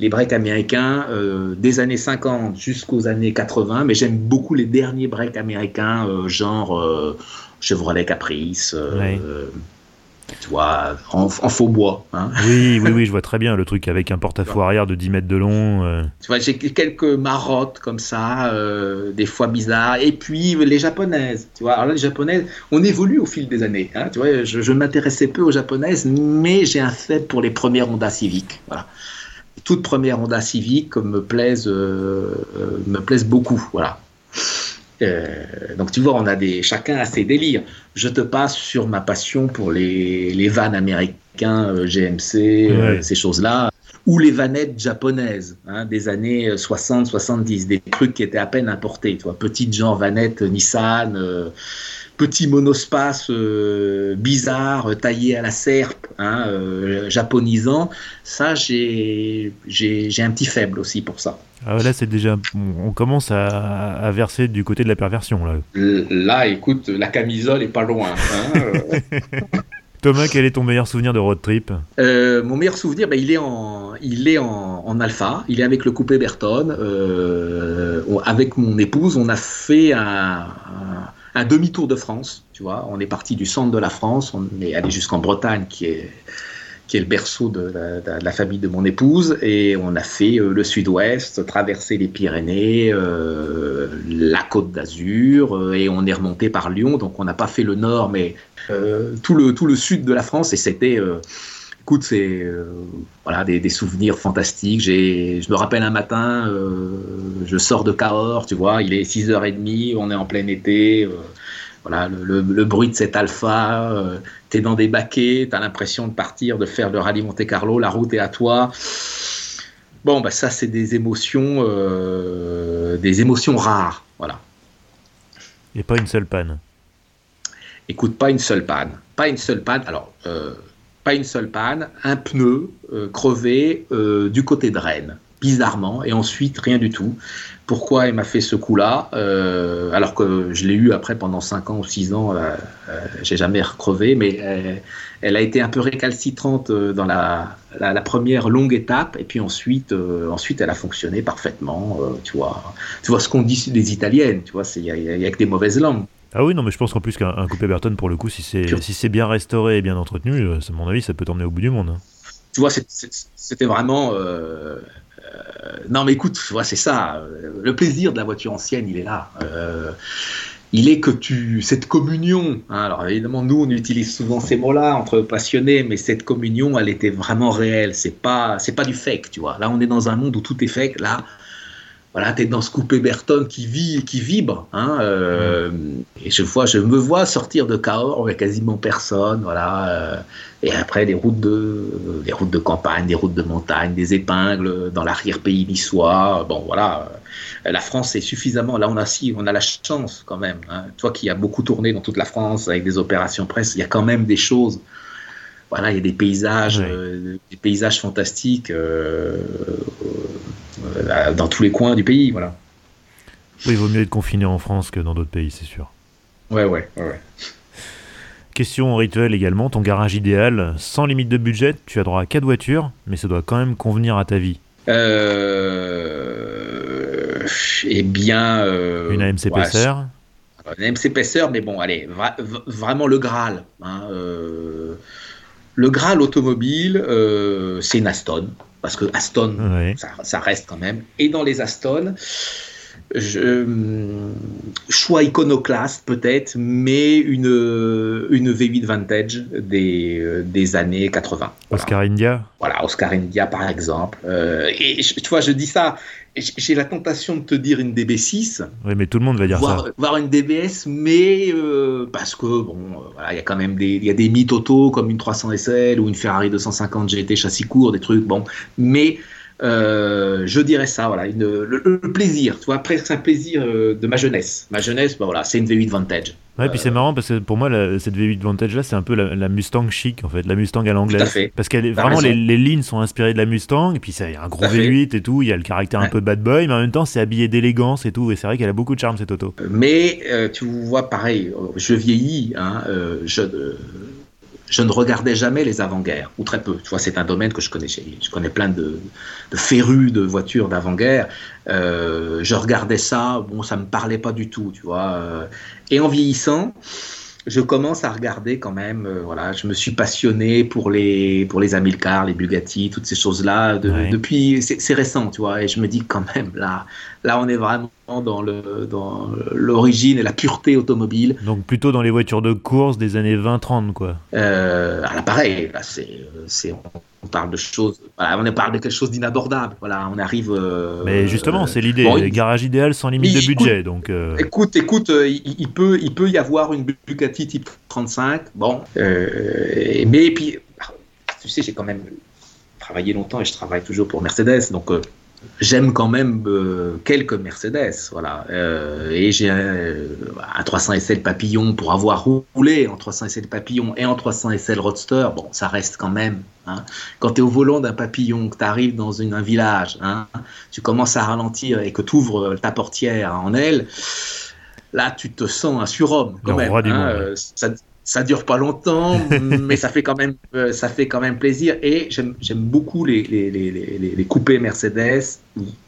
les breaks américains euh, des années 50 jusqu'aux années 80, mais j'aime beaucoup les derniers breaks américains, euh, genre euh, Chevrolet Caprice. tu vois, en, faux bois. Hein. Oui, oui, oui, je vois très bien le truc avec un porte-à-faux arrière de 10 mètres de long. Tu vois, j'ai quelques marottes comme ça, des fois bizarres. Et puis les japonaises, tu vois. Alors là, les japonaises, on évolue au fil des années. Hein, tu vois, je, m'intéressais peu aux japonaises, mais j'ai un fait pour les premières Honda civiques. Voilà. Toutes premières Honda civiques me plaisent, euh, me plaisent beaucoup. Voilà. Euh, donc tu vois, on a des, chacun a ses délires. Je te passe sur ma passion pour les, les vannes américains, euh, GMC, euh, ces choses-là, ou les vannettes japonaises hein, des années 60-70, des trucs qui étaient à peine importés. Tu vois, petites genre vanettes Nissan petit monospace euh, bizarre, taillé à la serpe, hein, euh, japonisant, ça, j'ai un petit faible aussi pour ça. Ah, là, c'est déjà. On commence à, verser du côté de la perversion. Là, là écoute, la camisole est pas loin. Hein, euh. Thomas, quel est ton meilleur souvenir de road trip? Mon meilleur souvenir, ben, il est, en, il est en, alpha. Il est avec le coupé Berton. avec mon épouse, on a fait un un demi-tour de France, tu vois. On est parti du centre de la France, on est allé jusqu'en Bretagne, qui est, qui est le berceau de la, famille de mon épouse, et on a fait euh, le sud-ouest, traversé les Pyrénées, euh, la côte d'Azur, euh, et on est remonté par Lyon, donc on n'a pas fait le nord, mais tout, le, tout le sud de la France, et c'était écoute, c'est voilà des, souvenirs fantastiques. je me rappelle un matin, je sors de Cahors, tu vois, il est 6h30, on est en plein été, voilà, le, bruit de cet alpha, euh, tu es dans des baquets, tu as l'impression de partir, de faire le rallye Monte Carlo, la route est à toi. Bon, bah ça, c'est des émotions, euh, des émotions rares, voilà. Et pas une seule panne. Écoute, pas une seule panne, pas une seule panne. Alors, euh, pas une seule panne, un pneu crevé du côté de Rennes bizarrement, et ensuite rien du tout. Pourquoi elle m'a fait ce coup-là, euh, alors que je l'ai eu après pendant 5 ans ou 6 ans, euh, euh, j'ai jamais recrevé, mais elle a été un peu récalcitrante dans la, première longue étape, et puis ensuite, ensuite elle a fonctionné parfaitement. tu vois, tu vois ce qu'on dit des Italiennes, tu vois, il y, a que des mauvaises langues. Ah oui, non, mais je pense qu'en plus qu'un coupé Burton, pour le coup, si c'est si bien restauré et bien entretenu, à mon avis, ça peut t'emmener au bout du monde. Hein. Tu vois, c'était vraiment euh, non, mais écoute, c'est ça. Le plaisir de la voiture ancienne, il est là. Euh, il est que tu cette communion. Hein, alors évidemment, nous on utilise souvent ces mots-là entre passionnés, mais cette communion, elle était vraiment réelle. C'est pas c'est pas du fake, tu vois. Là, on est dans un monde où tout est fake. Là, voilà, tu es dans ce coupé Berton qui vit, qui vibre. Hein, euh, et je, vois, je me vois sortir de Cahors avec quasiment personne. Voilà, euh, et après, des routes, de, des routes de campagne, des routes de montagne, des épingles dans l'arrière-pays niçois. Bon, voilà, euh, la France est suffisamment. Là, on a, si, on a la chance quand même. Hein, toi qui as beaucoup tourné dans toute la France avec des opérations presse, il y a quand même des choses voilà, il y a des paysages, des paysages fantastiques. Euh, dans tous les coins du pays. Voilà. Oui, il vaut mieux être confiné en France que dans d'autres pays, c'est sûr. Ouais, ouais, ouais. Question rituelle également, ton garage idéal, sans limite de budget, tu as droit à 4 voitures, mais ça doit quand même convenir à ta vie. Euh... Eh bien... Euh, une AMC Pesser Une AMC Pesser, mais bon, allez, vraiment le Graal. Hein, euh, le Graal automobile, c'est une Aston parce que Aston, ça, reste quand même. Et dans les Aston, je, choix iconoclaste peut-être, mais une, une V8 Vantage des, des années 80. Oscar India Voilà, Oscar India par exemple. Euh, et tu vois, je dis ça, j'ai la tentation de te dire une DB6. Oui, mais tout le monde va dire ça. Voir une DBS, mais euh, parce que, bon, euh, voilà, il y a quand même des, y a des mythes auto comme une 300 SL ou une Ferrari 250 GT châssis court, des trucs, bon. Mais euh, je dirais ça, voilà, le, plaisir, tu vois, presque un plaisir euh, de ma jeunesse. Ma jeunesse, bah voilà, c'est une V8 Vantage. Ouais, puis c'est marrant parce que pour moi, cette V8 Vantage là, c'est un peu la, Mustang chic en fait, la Mustang à l'anglaise. Parce qu'elle vraiment les, lignes sont inspirées de la Mustang, et puis il y a un gros V8 et tout, il y a le caractère un peu bad boy, mais en même temps, c'est habillé d'élégance et tout, et c'est vrai qu'elle a beaucoup de charme cette auto. Mais euh, tu vois, pareil, je vieillis, hein, je je ne regardais jamais les avant-guerres, ou très peu. Tu vois, c'est un domaine que je connais. Je connais plein de, de férus de voitures d'avant-guerre. Euh, je regardais ça, bon, ça me parlait pas du tout, tu vois. Euh. Et en vieillissant, je commence à regarder quand même. Euh, voilà, je me suis passionné pour les pour les Amilcar, les Bugatti, toutes ces choses-là depuis. C'est récent, tu vois. Et je me dis quand même là, là, on est vraiment dans le dans l'origine et la pureté automobile. Donc plutôt dans les voitures de course des années 20-30, quoi. Euh, alors pareil, là, c'est on parle de choses, voilà, on parle de quelque chose d'inabordable. Voilà, on arrive. Euh, mais justement, c'est l'idée, bon, garage idéal sans limite de budget. Donc, euh. écoute, écoute, euh, il, peut, il peut y avoir une Bugatti type 35. Bon, mais puis, tu sais, j'ai quand même travaillé longtemps et je travaille toujours pour Mercedes, donc j'aime quand même euh, quelques Mercedes, voilà. Euh, et j'ai un, 300 SL Papillon pour avoir roulé en 300 SL Papillon et en 300 SL Roadster. Bon, ça reste quand même. Hein. Quand tu es au volant d'un Papillon, que tu arrives dans une, un village, hein, tu commences à ralentir et que tu ouvres ta portière en aile, là, tu te sens un surhomme quand même. Hein, euh, ça, ça dure pas longtemps, mais ça fait quand même, euh, ça fait quand même plaisir. Et j'aime beaucoup les, les, les, les, coupés Mercedes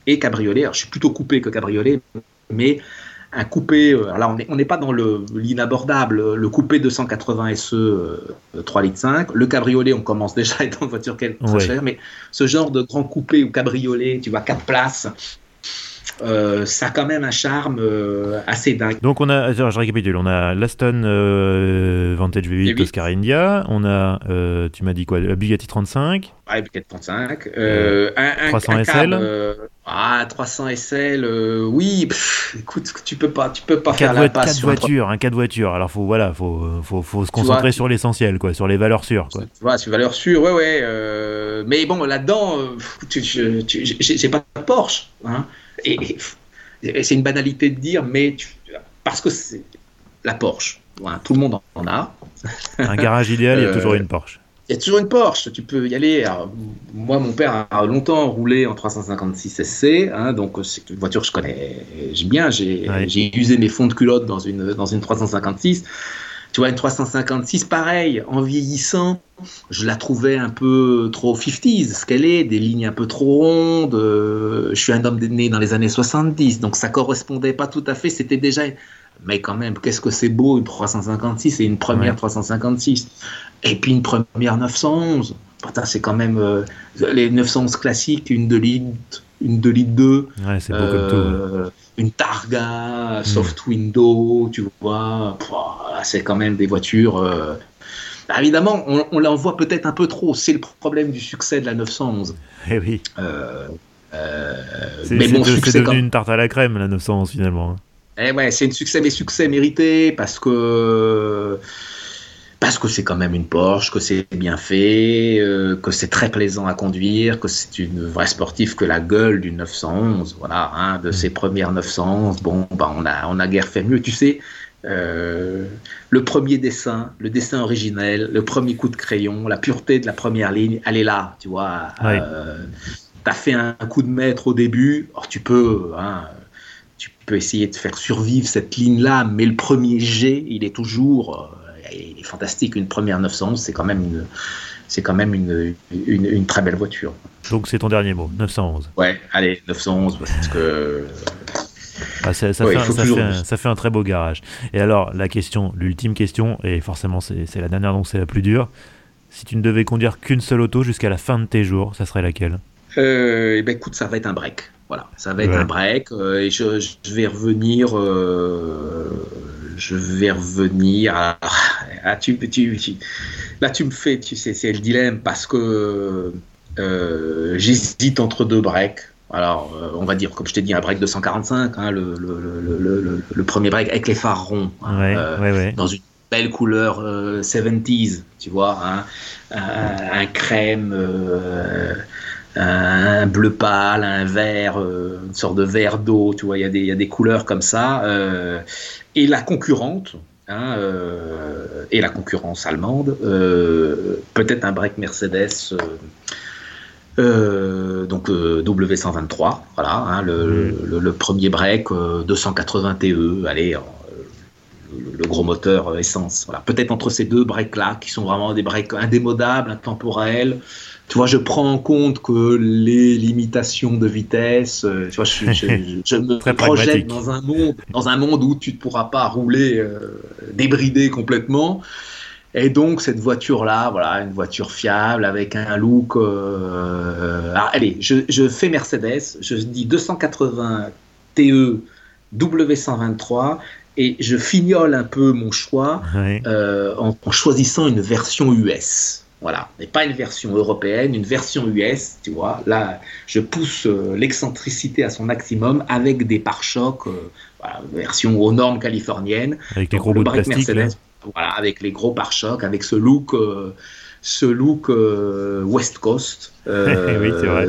et cabriolet. Alors, je suis plutôt coupé que cabriolet, mais un coupé, euh, alors là, on n'est pas dans l'inabordable, le coupé 280 SE 3 litres 5, le cabriolet, on commence déjà à être dans une voiture très chère, mais ce genre de grand coupé ou cabriolet, tu vois, 4 places, euh, ça a quand même un charme euh, assez dingue. Donc on a, je récapitule, on a l'Aston euh, Vantage V8 Oscar India, on a, tu m'as dit quoi, la Bugatti 35 Ouais, Bugatti 35, un, 300 SL ah, 300 SL, oui, écoute, tu peux pas, tu peux pas faire la passe. 4 voitures, un 4 voitures, alors faut, voilà, faut, faut, faut se concentrer sur l'essentiel, quoi, sur les valeurs sûres. Quoi. Tu vois, sur les valeurs sûres, ouais, ouais, mais bon, là-dedans, j'ai pas de Porsche, hein. Et, c'est une banalité de dire, mais parce que c'est la Porsche. tout le monde en a. Un garage idéal, il y a toujours une Porsche. Il y a toujours une Porsche, tu peux y aller. moi, mon père a longtemps roulé en 356 SC, hein, donc c'est une voiture que je connais bien. J'ai usé mes fonds de culotte dans une, dans une 356. Tu vois, une 356, pareil, en vieillissant, je la trouvais un peu trop 50s, ce qu'elle est, des lignes un peu trop rondes. Euh, je suis un homme né dans les années 70, donc ça correspondait pas tout à fait. C'était déjà. Mais quand même, qu'est-ce que c'est beau une 356 et une première 356. Et puis une première 911. C'est quand même euh, les 911 classiques, une 2 litres, une 2 litres 2. Ouais, c'est beau comme tout. Euh, une Targa, soft mm. window, tu vois. C'est quand même des voitures. Euh, bah, évidemment, on, on l'envoie peut-être un peu trop. C'est le problème du succès de la 911. Eh oui. Euh, euh, mais bon, c'est devenu une tarte à la crème, la 911, finalement. Eh ouais, c'est un succès, mais succès mérité parce que parce que c'est quand même une Porsche, que c'est bien fait, euh, que c'est très plaisant à conduire, que c'est une vraie sportive, que la gueule du 911, voilà, hein, de ses premières 911, bon, bah, on a, on a guère fait mieux, tu sais. Euh, le premier dessin, le dessin originel, le premier coup de crayon, la pureté de la première ligne, elle est là, tu vois. Euh, tu as fait un, coup de maître au début, alors tu peux, hein, tu peux essayer de faire survivre cette ligne-là, mais le premier G, il est toujours il est fantastique. Une première 911, c'est quand même une, c'est quand même une, une, très belle voiture. Donc c'est ton dernier mot, 911. Ouais, allez, 911, parce que. Ah, ça, fait un, ça, fait un, très beau garage. Et alors, la question, l'ultime question, et forcément c'est la dernière donc c'est la plus dure. Si tu ne devais conduire qu'une seule auto jusqu'à la fin de tes jours, ça serait laquelle? Euh, eh ben, écoute, ça va être un break. Voilà, ça va être un break. Euh, et je, je, vais revenir. Euh, je vais revenir. À, tu, tu, là, tu me fais, tu sais, c'est le dilemme parce que euh, j'hésite entre deux breaks. Alors, euh, on va dire, comme je t'ai dit, un break de 145, hein, le, le, le, le, premier break avec les phares ronds, hein, euh, dans une belle couleur 70s, tu vois, hein, un, crème, un bleu pâle, un vert, une sorte de vert d'eau, tu vois, il y, y, a des couleurs comme ça. Et la concurrente, Hein, euh, et la concurrence allemande, euh, peut-être un break Mercedes. Euh, donc W123, voilà, hein, mm. le, premier break 280 TE, allez, le, gros moteur essence. Voilà. Peut-être entre ces deux breaks-là, qui sont vraiment des breaks indémodables, intemporels, tu vois, je prends en compte que les limitations de vitesse, euh, tu vois, je, me projette dans un monde, dans un monde où tu ne pourras pas rouler euh, débridé complètement. Et donc cette voiture-là, voilà, une voiture fiable avec un look. Euh, allez, je, fais Mercedes, je dis 280 TE W123 et je fignole un peu mon choix en, choisissant une version US. Voilà, et pas une version européenne, une version US, tu vois. Là, je pousse euh, l'excentricité à son maximum avec des pare-chocs, euh, version aux normes californiennes. Avec les gros bouts de plastique. Mercedes, voilà, avec les gros pare-chocs, avec ce look, euh, ce look West Coast. oui, c'est vrai.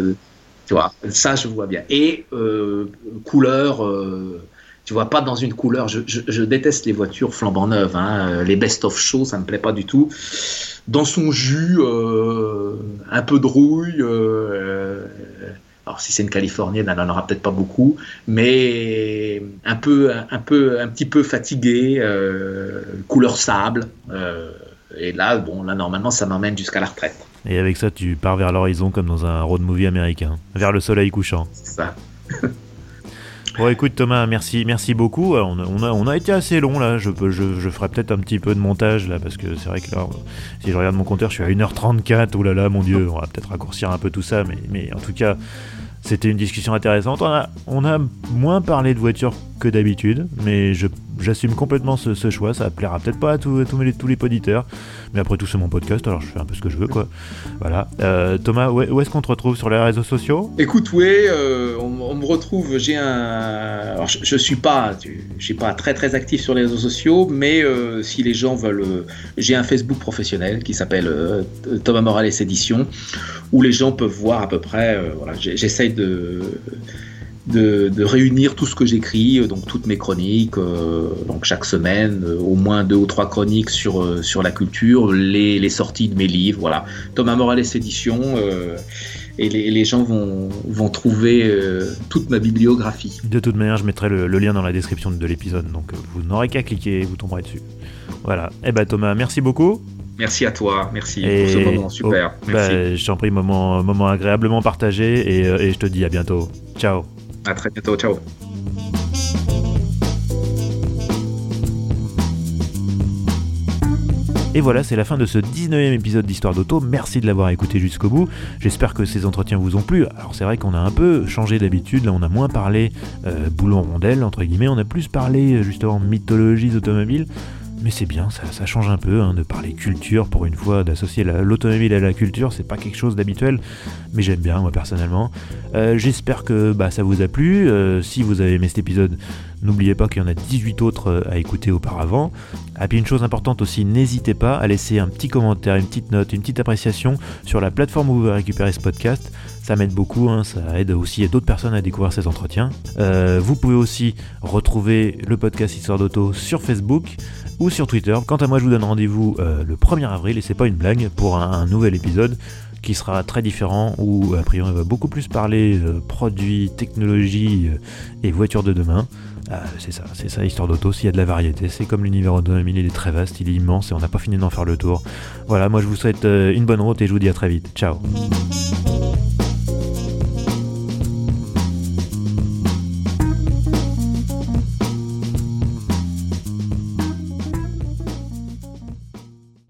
Tu vois, ça, je vois bien. Et couleur tu vois, pas dans une couleur. Je, je, déteste les voitures flambant neuves. Hein. Les best-of show, ça me plaît pas du tout dans son jus, euh, un peu de rouille. Euh, alors si c'est une californienne, elle n'en aura peut-être pas beaucoup, mais un peu, un, peu, un petit peu fatigué, euh, couleur sable. et là, bon, là normalement, ça m'emmène jusqu'à la retraite. Et avec ça, tu pars vers l'horizon comme dans un road movie américain, vers le soleil couchant. C'est ça. Bon, écoute Thomas, merci, merci beaucoup. On a, on a, été assez long là. Je, je, je ferai peut-être un petit peu de montage là parce que c'est vrai que là, si je regarde mon compteur, je suis à 1h34. Oh là là, mon dieu, on va peut-être raccourcir un peu tout ça, mais, en tout cas, c'était une discussion intéressante. On a, on a moins parlé de voitures que d'habitude, mais j'assume complètement ce, choix. Ça plaira peut-être pas à, tous les, tous les auditeurs, mais après tout, c'est mon podcast, alors je fais un peu ce que je veux, quoi. Voilà. Euh, Thomas, où, est-ce qu'on te retrouve sur les réseaux sociaux? Écoute, oui, euh, on, me retrouve. J'ai un. Alors, je, pas, je suis pas très très actif sur les réseaux sociaux, mais euh, si les gens veulent, j'ai un Facebook professionnel qui s'appelle Thomas Morales Édition, où les gens peuvent voir à peu près. voilà, j'essaye de de, réunir tout ce que j'écris, euh, donc toutes mes chroniques, euh, donc chaque semaine, euh, au moins deux ou trois chroniques sur, sur la culture, les, sorties de mes livres, voilà. Thomas Morales Édition, et les, gens vont, vont trouver toute ma bibliographie. De toute manière, je mettrai le, lien dans la description de l'épisode, donc vous n'aurez qu'à cliquer et vous tomberez dessus. Voilà. Et eh ben Thomas, merci beaucoup. Merci à toi, merci pour ce moment super. Oh, bah, je t'en prie, moment, moment agréablement partagé et, et je te dis à bientôt. Ciao. À très bientôt, ciao. Et voilà, c'est la fin de ce 19e épisode d'Histoire d'Auto. Merci de l'avoir écouté jusqu'au bout. J'espère que ces entretiens vous ont plu. Alors c'est vrai qu'on a un peu changé d'habitude. Là, on a moins parlé euh, boulon rondelle, entre guillemets. On a plus parlé justement mythologie automobiles. Mais c'est bien, ça, change un peu hein, de parler culture pour une fois, d'associer l'automobile à la culture, c'est pas quelque chose d'habituel, mais j'aime bien moi personnellement. Euh, j'espère que bah, ça vous a plu. Euh, si vous avez aimé cet épisode, n'oubliez pas qu'il y en a 18 autres euh, à écouter auparavant. Et puis une chose importante aussi, n'hésitez pas à laisser un petit commentaire, une petite note, une petite appréciation sur la plateforme où vous récupérez ce podcast ça m'aide beaucoup, hein, ça aide aussi d'autres personnes à découvrir ces entretiens. vous pouvez aussi retrouver le podcast Histoire d'Auto sur Facebook ou sur Twitter. Quant à moi, je vous donne rendez-vous euh, le 1er avril, et c'est pas une blague, pour un, nouvel épisode qui sera très différent, où a priori on va beaucoup plus parler euh, produits, technologie euh, et voitures de demain. c'est ça, c'est ça, histoire d'auto, s'il y a de la variété, c'est comme l'univers automobile, il est très vaste, il est immense et on n'a pas fini d'en faire le tour. Voilà, moi je vous souhaite une bonne route et je vous dis à très vite. Ciao